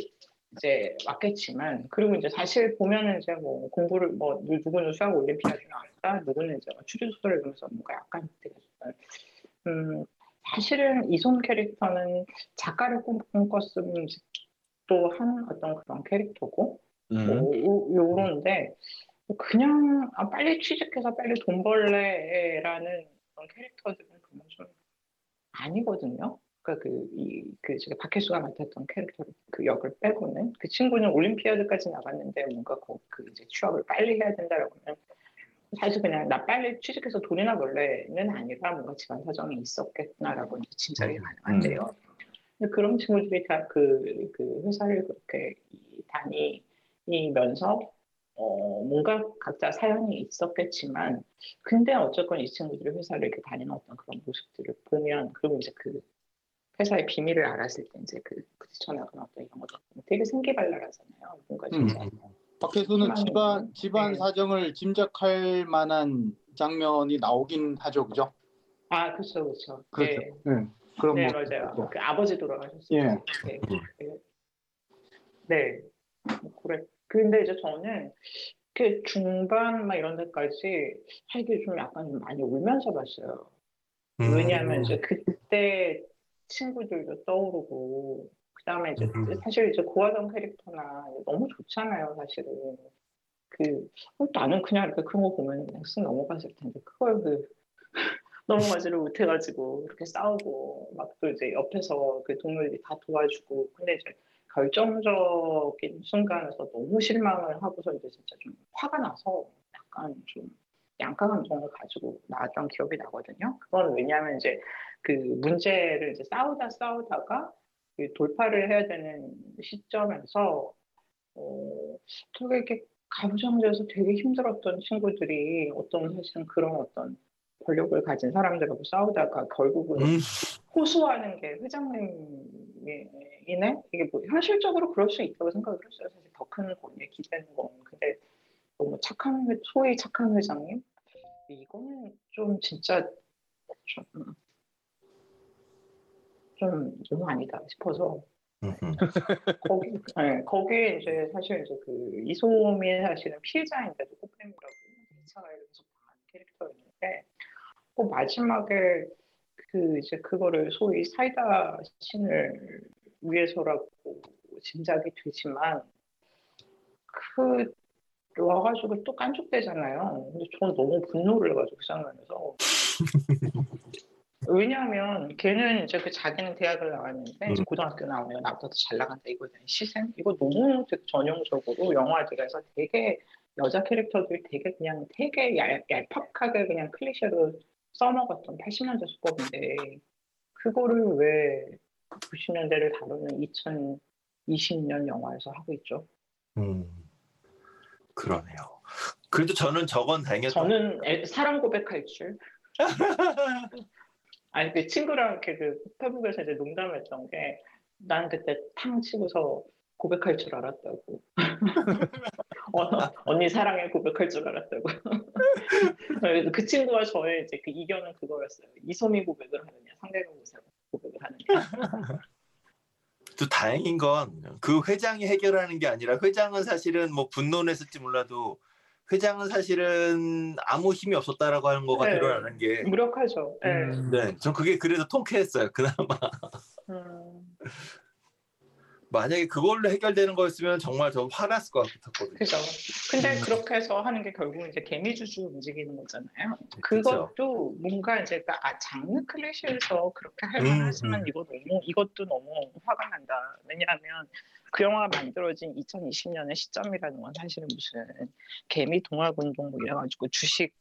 이제 왔겠지만 그리고 이제 사실 보면은 이제 뭐 공부를 뭐 누- 누구는 수학 올림피아드 나왔다 누구는 이제 뭐 추리 소설을 읽으면서 뭔가 약간 되게 음 사실은 이솜 캐릭터는 작가를 꿈꿨으면 또 한 어떤 그런 캐릭터고 음. 뭐 요런데 그냥 아, 빨리 취직해서 빨리 돈 벌래라는 그런 캐릭터들은 그냥 좀 아니거든요. 그러니까 그, 이, 그, 제가 박혜수가 맡았던 캐릭터 그 역을 빼고는 그 친구는 올림피아드까지 나갔는데 뭔가 그, 그 이제 취업을 빨리 해야 된다라고 하면 사실 그냥 나 빨리 취직해서 돈이나 벌래는 아니라 뭔가 집안 사정이 있었겠구나라고 이제 짐작이 가능한데요. 근데 그런 친구들이 다 그 그 회사를 그렇게 이 다니면서 어, 뭔가 각자 사연이 있었겠지만, 근데 어쨌건 이 친구들이 회사를 이렇게 다니는 어떤 그런 모습들을 보면, 그리고 이제 그 회사의 비밀을 알았을 때 이제 그 부딪혀나가는 어떤 이런 것들 되게 생기발랄하잖아요. 뭔가 진짜. 음. 박혜수는 희망이 집안 있는. 집안 네. 사정을 짐작할 만한 장면이 나오긴 하죠, 그죠? 아, 그렇죠, 그렇죠. 그렇죠. 네, 네. 그럼 네뭐 맞아요. 그 아버지 돌아가셨어요. 예. 네. 네. 네. 뭐 그래. 근데 이제 저는 그 중반 막 이런 데까지 하기 좀 약간 좀 많이 울면서 봤어요. 음. 왜냐하면 이제 그때 친구들도 떠오르고 그다음에 이제 음. 사실 이제 고화정 캐릭터나 너무 좋잖아요 사실은 그 어, 나는 그냥 이렇게 그런 거 보면 그냥 쓱 넘어갔을 텐데 그걸 그 (laughs) 넘어가지를 못해가지고 이렇게 싸우고 막 또 이제 옆에서 그 동물들이 다 도와주고 근데 이제 결정적인 순간에서 너무 실망을 하고서 이제 진짜 좀 화가 나서 약간 좀 양가 감정을 가지고 나왔던 기억이 나거든요. 그건 왜냐하면 이제 그 문제를 이제 싸우다 싸우다가 그 돌파를 해야 되는 시점에서 어, 되게 이렇게 감정적에서 되게 힘들었던 친구들이 어떤 사실은 그런 어떤 권력을 가진 사람들하고 싸우다가 결국은 음. 호소하는 게 회장님 이네 이게 뭐 현실적으로 그럴 수 있다고 생각을 했어요. 사실 더큰 권위에 기대는 건 근데 너무 착한 회- 소위 착한 회장님 이거는 좀 진짜 좀, 좀 너무 아니다 싶어서. 거기 네, 거기에 이제 사실 이제 그 이소미 사실은 피해자인데도 꽃뱀이라고 2차 가해에서 당한 캐릭터였는데 그 마지막에 그 이제 그거를 소위 사이다 신을 위해서라고 짐작이 되지만 그 와가지고 또 깐족대잖아요. 근데 저는 너무 분노를 해가지고 그 장면에서 (laughs) 왜냐하면 걔는 이제 그 자기는 대학을 나왔는데 음. 고등학교 나오면 나보다 더 잘 나간다 이거에 대한 시샘 이거 너무 전형적으로 영화들에서 되게 여자 캐릭터들 되게 그냥 되게 얄, 얄팍하게 그냥 클리셰로 써먹었던 80년대 수법인데 그거를 왜 90년대를 다루는 2020년 영화에서 하고 있죠. 음. 그러네요. 그래도 저는 저건 다행이었던 저는 애- 사랑 고백할 줄. (laughs) 아니 그 친구랑 이렇게 그 페북에서 이제 농담했던 게 난 그때 탕 치고서 고백할 줄 알았다고. (laughs) 어, 언니 사랑해 고백할 줄 알았다고. 그 친구와 저의 이제 그 이견은 그거였어요. 이소미 고백을 하느냐 상대방 고백을 하느냐. 또 다행인 건 그 회장이 해결하는 게 아니라 회장은 사실은 뭐 분노는 했을지 몰라도 회장은 사실은 아무 힘이 없었다라고 하는 거가 네. 드러나는 게 무력하죠. 예. 음. 네, 전 그게 그래도 통쾌했어요. 그나마 음, 만약에 그걸로 해결되는 거였으면 정말 저 화났을 것 같거든요. 그죠. 근데 음. 그렇게 해서 하는 게 결국 이제 개미주주 움직이는 거잖아요. 그쵸. 그것도 뭔가 이제 그 아, 장르 클리셰에서 그렇게 할 음, 만하지만 음. 이거 너무 이것도 너무 화가 난다. 왜냐하면 그 영화가 만들어진 2020년의 시점이라는 건 사실은 무슨 개미 동학 운동 뭐 이래가지고 주식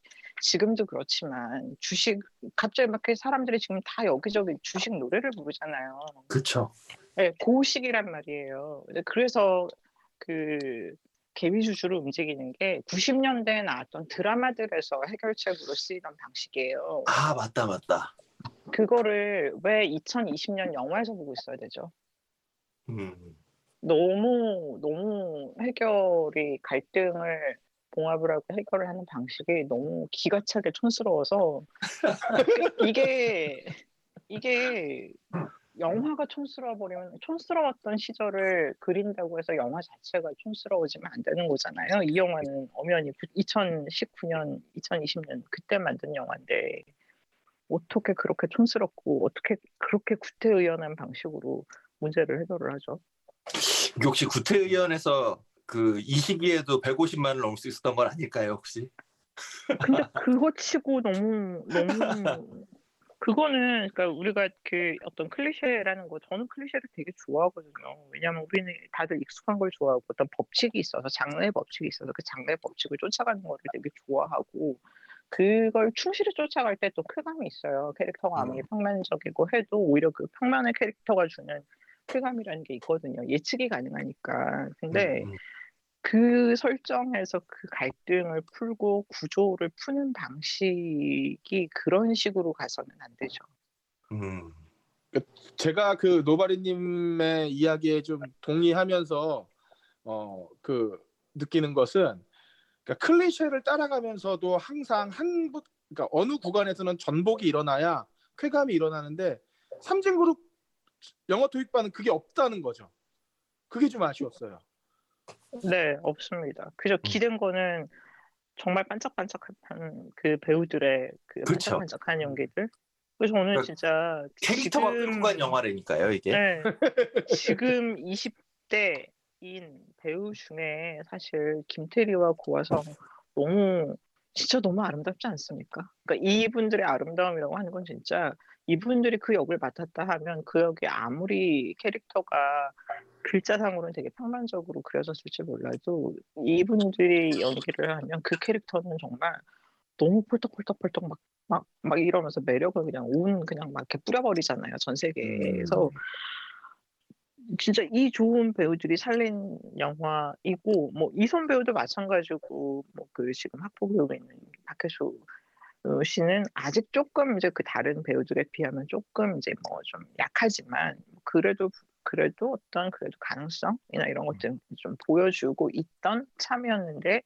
지금도 그렇지만 주식 갑자기 막 사람들이 지금 다 여기저기 주식 노래를 부르잖아요. 그렇죠. 네, 그 시기란 말이에요. 그래서 그 개미주주로 움직이는 게 90년대에 나왔던 드라마들에서 해결책으로 쓰이던 방식이에요. 아 맞다 맞다. 그거를 왜 2020년 영화에서 보고 있어야 되죠? 음. 너무 너무 해결이 갈등을 봉합을 하고 해결을 하는 방식이 너무 기가 차게 촌스러워서 (laughs) 이게 이게 영화가 촌스러워 버리면 촌스러웠던 시절을 그린다고 해서 영화 자체가 촌스러워지면 안 되는 거잖아요. 이 영화는 엄연히 2019년, 2020년 그때 만든 영화인데 어떻게 그렇게 촌스럽고 어떻게 그렇게 구태의연한 방식으로 문제를 해결을 하죠. 이게 혹시 구태의원에서 그 이 시기에도 150만을 넘을 수 있었던 건 아닐까요 혹시? 근데 그거 치고 너무 너무 (laughs) 그거는 그러니까 우리가 그 어떤 클리셰라는 거 저는 클리셰를 되게 좋아하거든요. 왜냐하면 우리는 다들 익숙한 걸 좋아하고 어떤 법칙이 있어서 장르의 법칙이 있어서 그 장르의 법칙을 쫓아가는 거를 되게 좋아하고 그걸 충실히 쫓아갈 때 또 쾌감이 있어요. 캐릭터가 아무리 평면적이고 해도 오히려 그 평면의 캐릭터가 주는 쾌감이라는 게 있거든요. 예측이 가능하니까. 근데 음, 음. 그 설정에서 그 갈등을 풀고 구조를 푸는 방식이 그런 식으로 가서는 안 되죠. 음. 제가 그 노바리님의 이야기에 좀 동의하면서 어 그 느끼는 것은 그러니까 클리셰를 따라가면서도 항상 한 부- 그러니까 어느 구간에서는 전복이 일어나야 쾌감이 일어나는데 삼진그룹 영어 토익반은 그게 없다는 거죠. 그게 좀 아쉬웠어요. 네, 없습니다. 그저 기댄 거는 정말 반짝반짝한 그 배우들의 그 그쵸. 반짝반짝한 연기들. 그래서 저는 그러니까 진짜 캐릭터가 지금- 끌고 간 영화라니까요 이게. 네, (laughs) 지금 20대인 배우 중에 사실 김태리와 고화성 너무 진짜 너무 아름답지 않습니까? 그러니까 이분들의 아름다움이라고 하는 건 진짜 이분들이 그 역을 맡았다 하면 그 역이 아무리 캐릭터가 글자상으로는 되게 평면적으로 그려졌을지 몰라도 이분들이 연기를 하면 그 캐릭터는 정말 너무 폴떡폴떡폴떡 막, 막, 막 이러면서 매력을 그냥 온 그냥 막 이렇게 뿌려버리잖아요 전 세계에서. 진짜 이 좋은 배우들이 살린 영화이고 뭐 이선 배우도 마찬가지고 뭐 그 지금 배우가 있는 박혜수 어, 씨는 아직 조금 이제 그 다른 배우들에 비하면 조금 이제 뭐 좀 약하지만 그래도 그래도 어떤 그래도 가능성이나 이런 것들 좀 보여주고 있던 참이었는데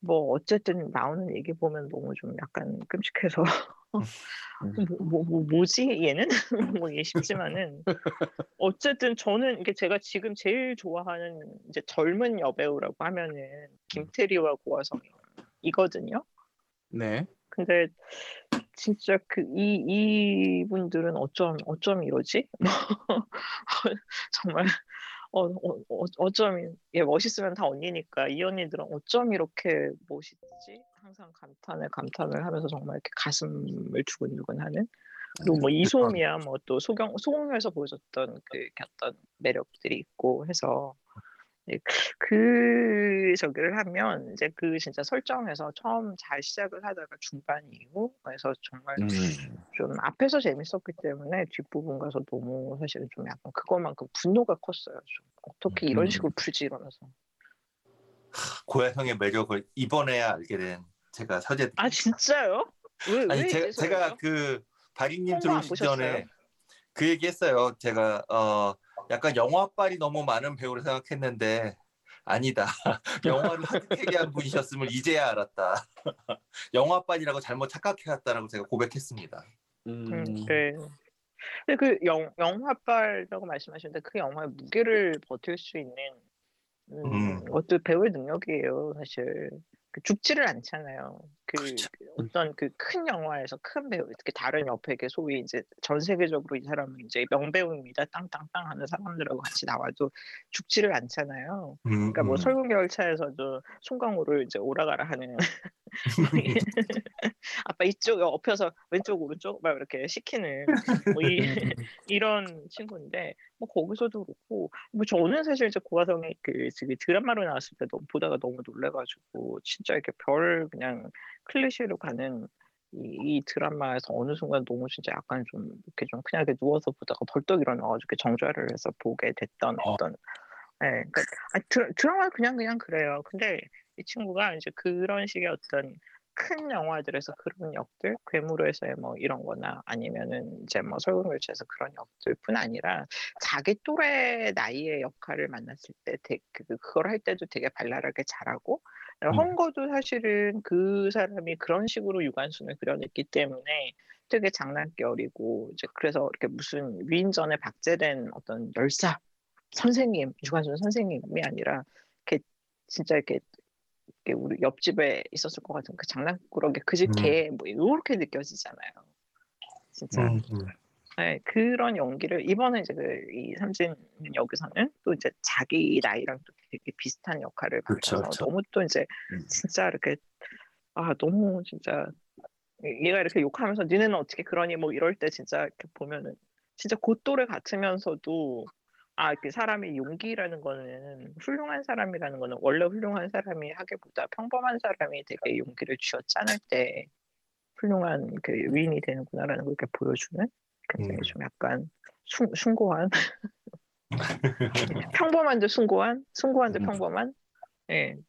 뭐 어쨌든 나오는 얘기 보면 너무 좀 약간 끔찍해서 (laughs) 뭐, 뭐, 뭐 뭐지? 얘는? (laughs) 뭐 이게 싶지만은 (laughs) 어쨌든 저는 이게 제가 지금 제일 좋아하는 이제 젊은 여배우라고 하면은 김태리와 고화성이거든요. 네. 근데 진짜 그 이 이분들은 어쩜 어쩜 이러지? (laughs) 정말 어, 어, 어, 어쩜 예, 멋있으면 다 언니니까 이 언니들은 어쩜 이렇게 멋있지? 항상 감탄을 감탄을 하면서 정말 이렇게 가슴을 두근두근하는 그리고 뭐 이소미야 뭐 또 소경 소경에서 보여줬던 그 어떤 매력들이 있고 해서 예, 그 저기를 하면 이제 그 진짜 설정에서 처음 잘 시작을 하다가 중반 이후 그래서 정말 음. 좀 앞에서 재밌었기 때문에 뒷부분 가서 너무 사실은 좀 약간 그것만큼 분노가 컸어요. 좀 어떻게 이런 음. 식으로 풀지 이러면서. 고야형의 매력을 이번에야 알게 된 제가 서재. 아 진짜요? 왜, 왜 아니 제가, 이제서요? 제가 그안 들어오시기? 전에 그 얘기했어요. 제가 어 약간 영화빨이 너무 많은 배우를 생각했는데 아니다. (laughs) 영화를 하드캐리 한 분이셨음을 이제야 알았다. (laughs) 영화빨이라고 잘못 착각해왔다라고 제가 고백했습니다. 음, 음. 네. 근데 그 영, 영화빨이라고 말씀하셨는데 그 영화의 무게를 버틸 수 있는 음, 음. 것도 배우의 능력이에요, 사실. 그 죽지를 않잖아요. 그, 그렇죠. 그 어떤 그 큰 영화에서 큰 배우, 특히 다른 옆에 소위 이제 전 세계적으로 이 사람은 이제 명배우입니다. 땅땅땅 하는 사람들하고 같이 나와도 죽지를 않잖아요. 음, 그러니까 뭐 음. 설국 열차에서도 송강호를 이제 오라가라 하는 (laughs) 아빠 이쪽 엎혀서 왼쪽 오른쪽 막 이렇게 시키는 뭐 이, (laughs) 이런 친구인데 뭐 거기서도 그렇고 뭐 저는 사실 이제 고화성의 그 드라마로 나왔을 때 너무 보다가 너무 놀래가지고 진짜 이렇게 별 그냥 클리셰로 가는 이, 이 드라마에서 어느 순간 너무 진짜 약간 좀 이렇게 좀 그냥 이렇게 누워서 보다가 벌떡 일어나가지고 정주행을 해서 보게 됐던 어. 어떤 예, 그러니까 아, 드, 드라마 그냥 그냥 그래요. 근데 이 친구가 이제 그런 식의 어떤 큰 영화들에서 그런 역들, 괴물에서의 뭐 이런 거나 아니면은 이제 뭐 설국열차에서 그런 역들뿐 아니라 자기 또래 나이의 역할을 만났을 때 되게 그, 그걸 할 때도 되게 발랄하게 잘하고 음. 헝거도 사실은 그 사람이 그런 식으로 유관순을 그려냈기 때문에 되게 장난기 어리고 이제 그래서 이렇게 무슨 위인전에 박제된 어떤 열사 선생님 유관순 선생님이 아니라 이렇게 진짜 이렇게, 이렇게 우리 옆집에 있었을 것 같은 그 장난꾸러기 그집 음. 개뭐 이렇게 느껴지잖아요. 진짜 음, 음. 네, 그런 연기를 이번에 이제 그 이 삼진 여기서는 또 이제 자기 나이랑 또 되게 비슷한 역할을 맡아서. 너무 또 이제 음. 진짜 이렇게 아 너무 진짜 얘가 이렇게 욕하면서 니네는 어떻게 그러니 뭐 이럴 때 진짜 이렇게 보면은 진짜 그 또래 같으면서도 아, 그 사람의 용기라는 거는 훌륭한 사람이라는 거는 원래 훌륭한 사람이 하기보다 평범한 사람이 되게 용기를 쥐어 짜낼 때 훌륭한 그 위인이 되는구나라는 걸 이렇게 보여주는 굉장히 음. 좀 약간 숭, 숭고한 (laughs) 평범한데 숭고한 숭고한데 음. 평범한 예뭐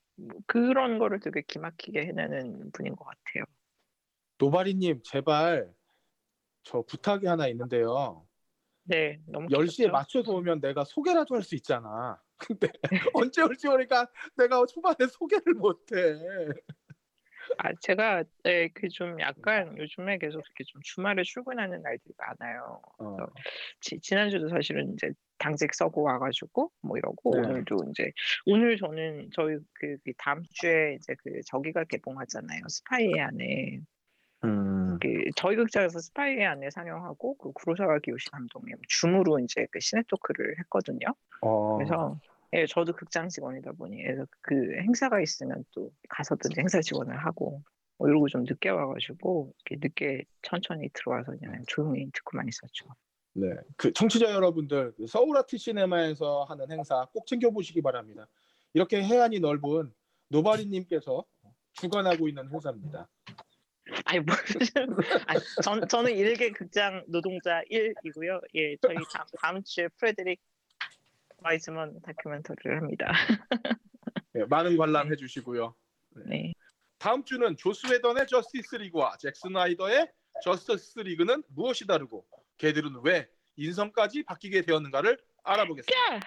그런 거를 되게 기막히게 해내는 분인 것 같아요. 노바리님 제발 저 부탁이 하나 있는데요. 네, 너무 10시에 귀엽죠? 맞춰서 오면 내가 소개라도 할 수 있잖아. 근데 (laughs) 언제 올지 모르니까 내가 초반에 소개를 못해. 아, 제가 네, 그좀 약간 요즘에 계속 이렇게 좀 주말에 출근하는 날들이 많아요. 어. 지, 지난주도 사실은 이제 당직 서고 와가지고 뭐 이러고 네. 오늘도 이제 오늘 저는 저희 그, 그 다음 주에 이제 그 저기가 개봉하잖아요. 스파이의 안에 음, 그 저희 극장에서 스파이의 안에 상영하고 그 구로사와 기요시 감독님 줌으로 이제 그 시네 토크를 했거든요. 어. 그래서 예, 저도 극장 직원이다 보니 그래서 그 행사가 있으면 또 가서도 이제 행사 지원을 하고 뭐 이러고 좀 늦게 와가지고 이렇게 늦게 천천히 들어와서 그냥 조용히 듣고만 있었죠. 네, 그 청취자 여러분들 그 서울 아트 시네마에서 하는 행사 꼭 챙겨 보시기 바랍니다. 이렇게 해안이 넓은 노바리님께서 주관하고 있는 행사입니다. 아니 뭐, (laughs) 아니, 전 저는 일개 극장 노동자 1이고요. 예, 저희 다음, 다음 주에 프레드릭 와이즈먼 다큐멘터리를 합니다. (laughs) 네, 많은 관람해 주시고요. 네. 다음 주는 조스 웨던의 저스티스 리그와 잭 스나이더의 저스티스 리그는 무엇이 다르고 걔들은 왜 인성까지 바뀌게 되었는가를 알아보겠습니다. 야!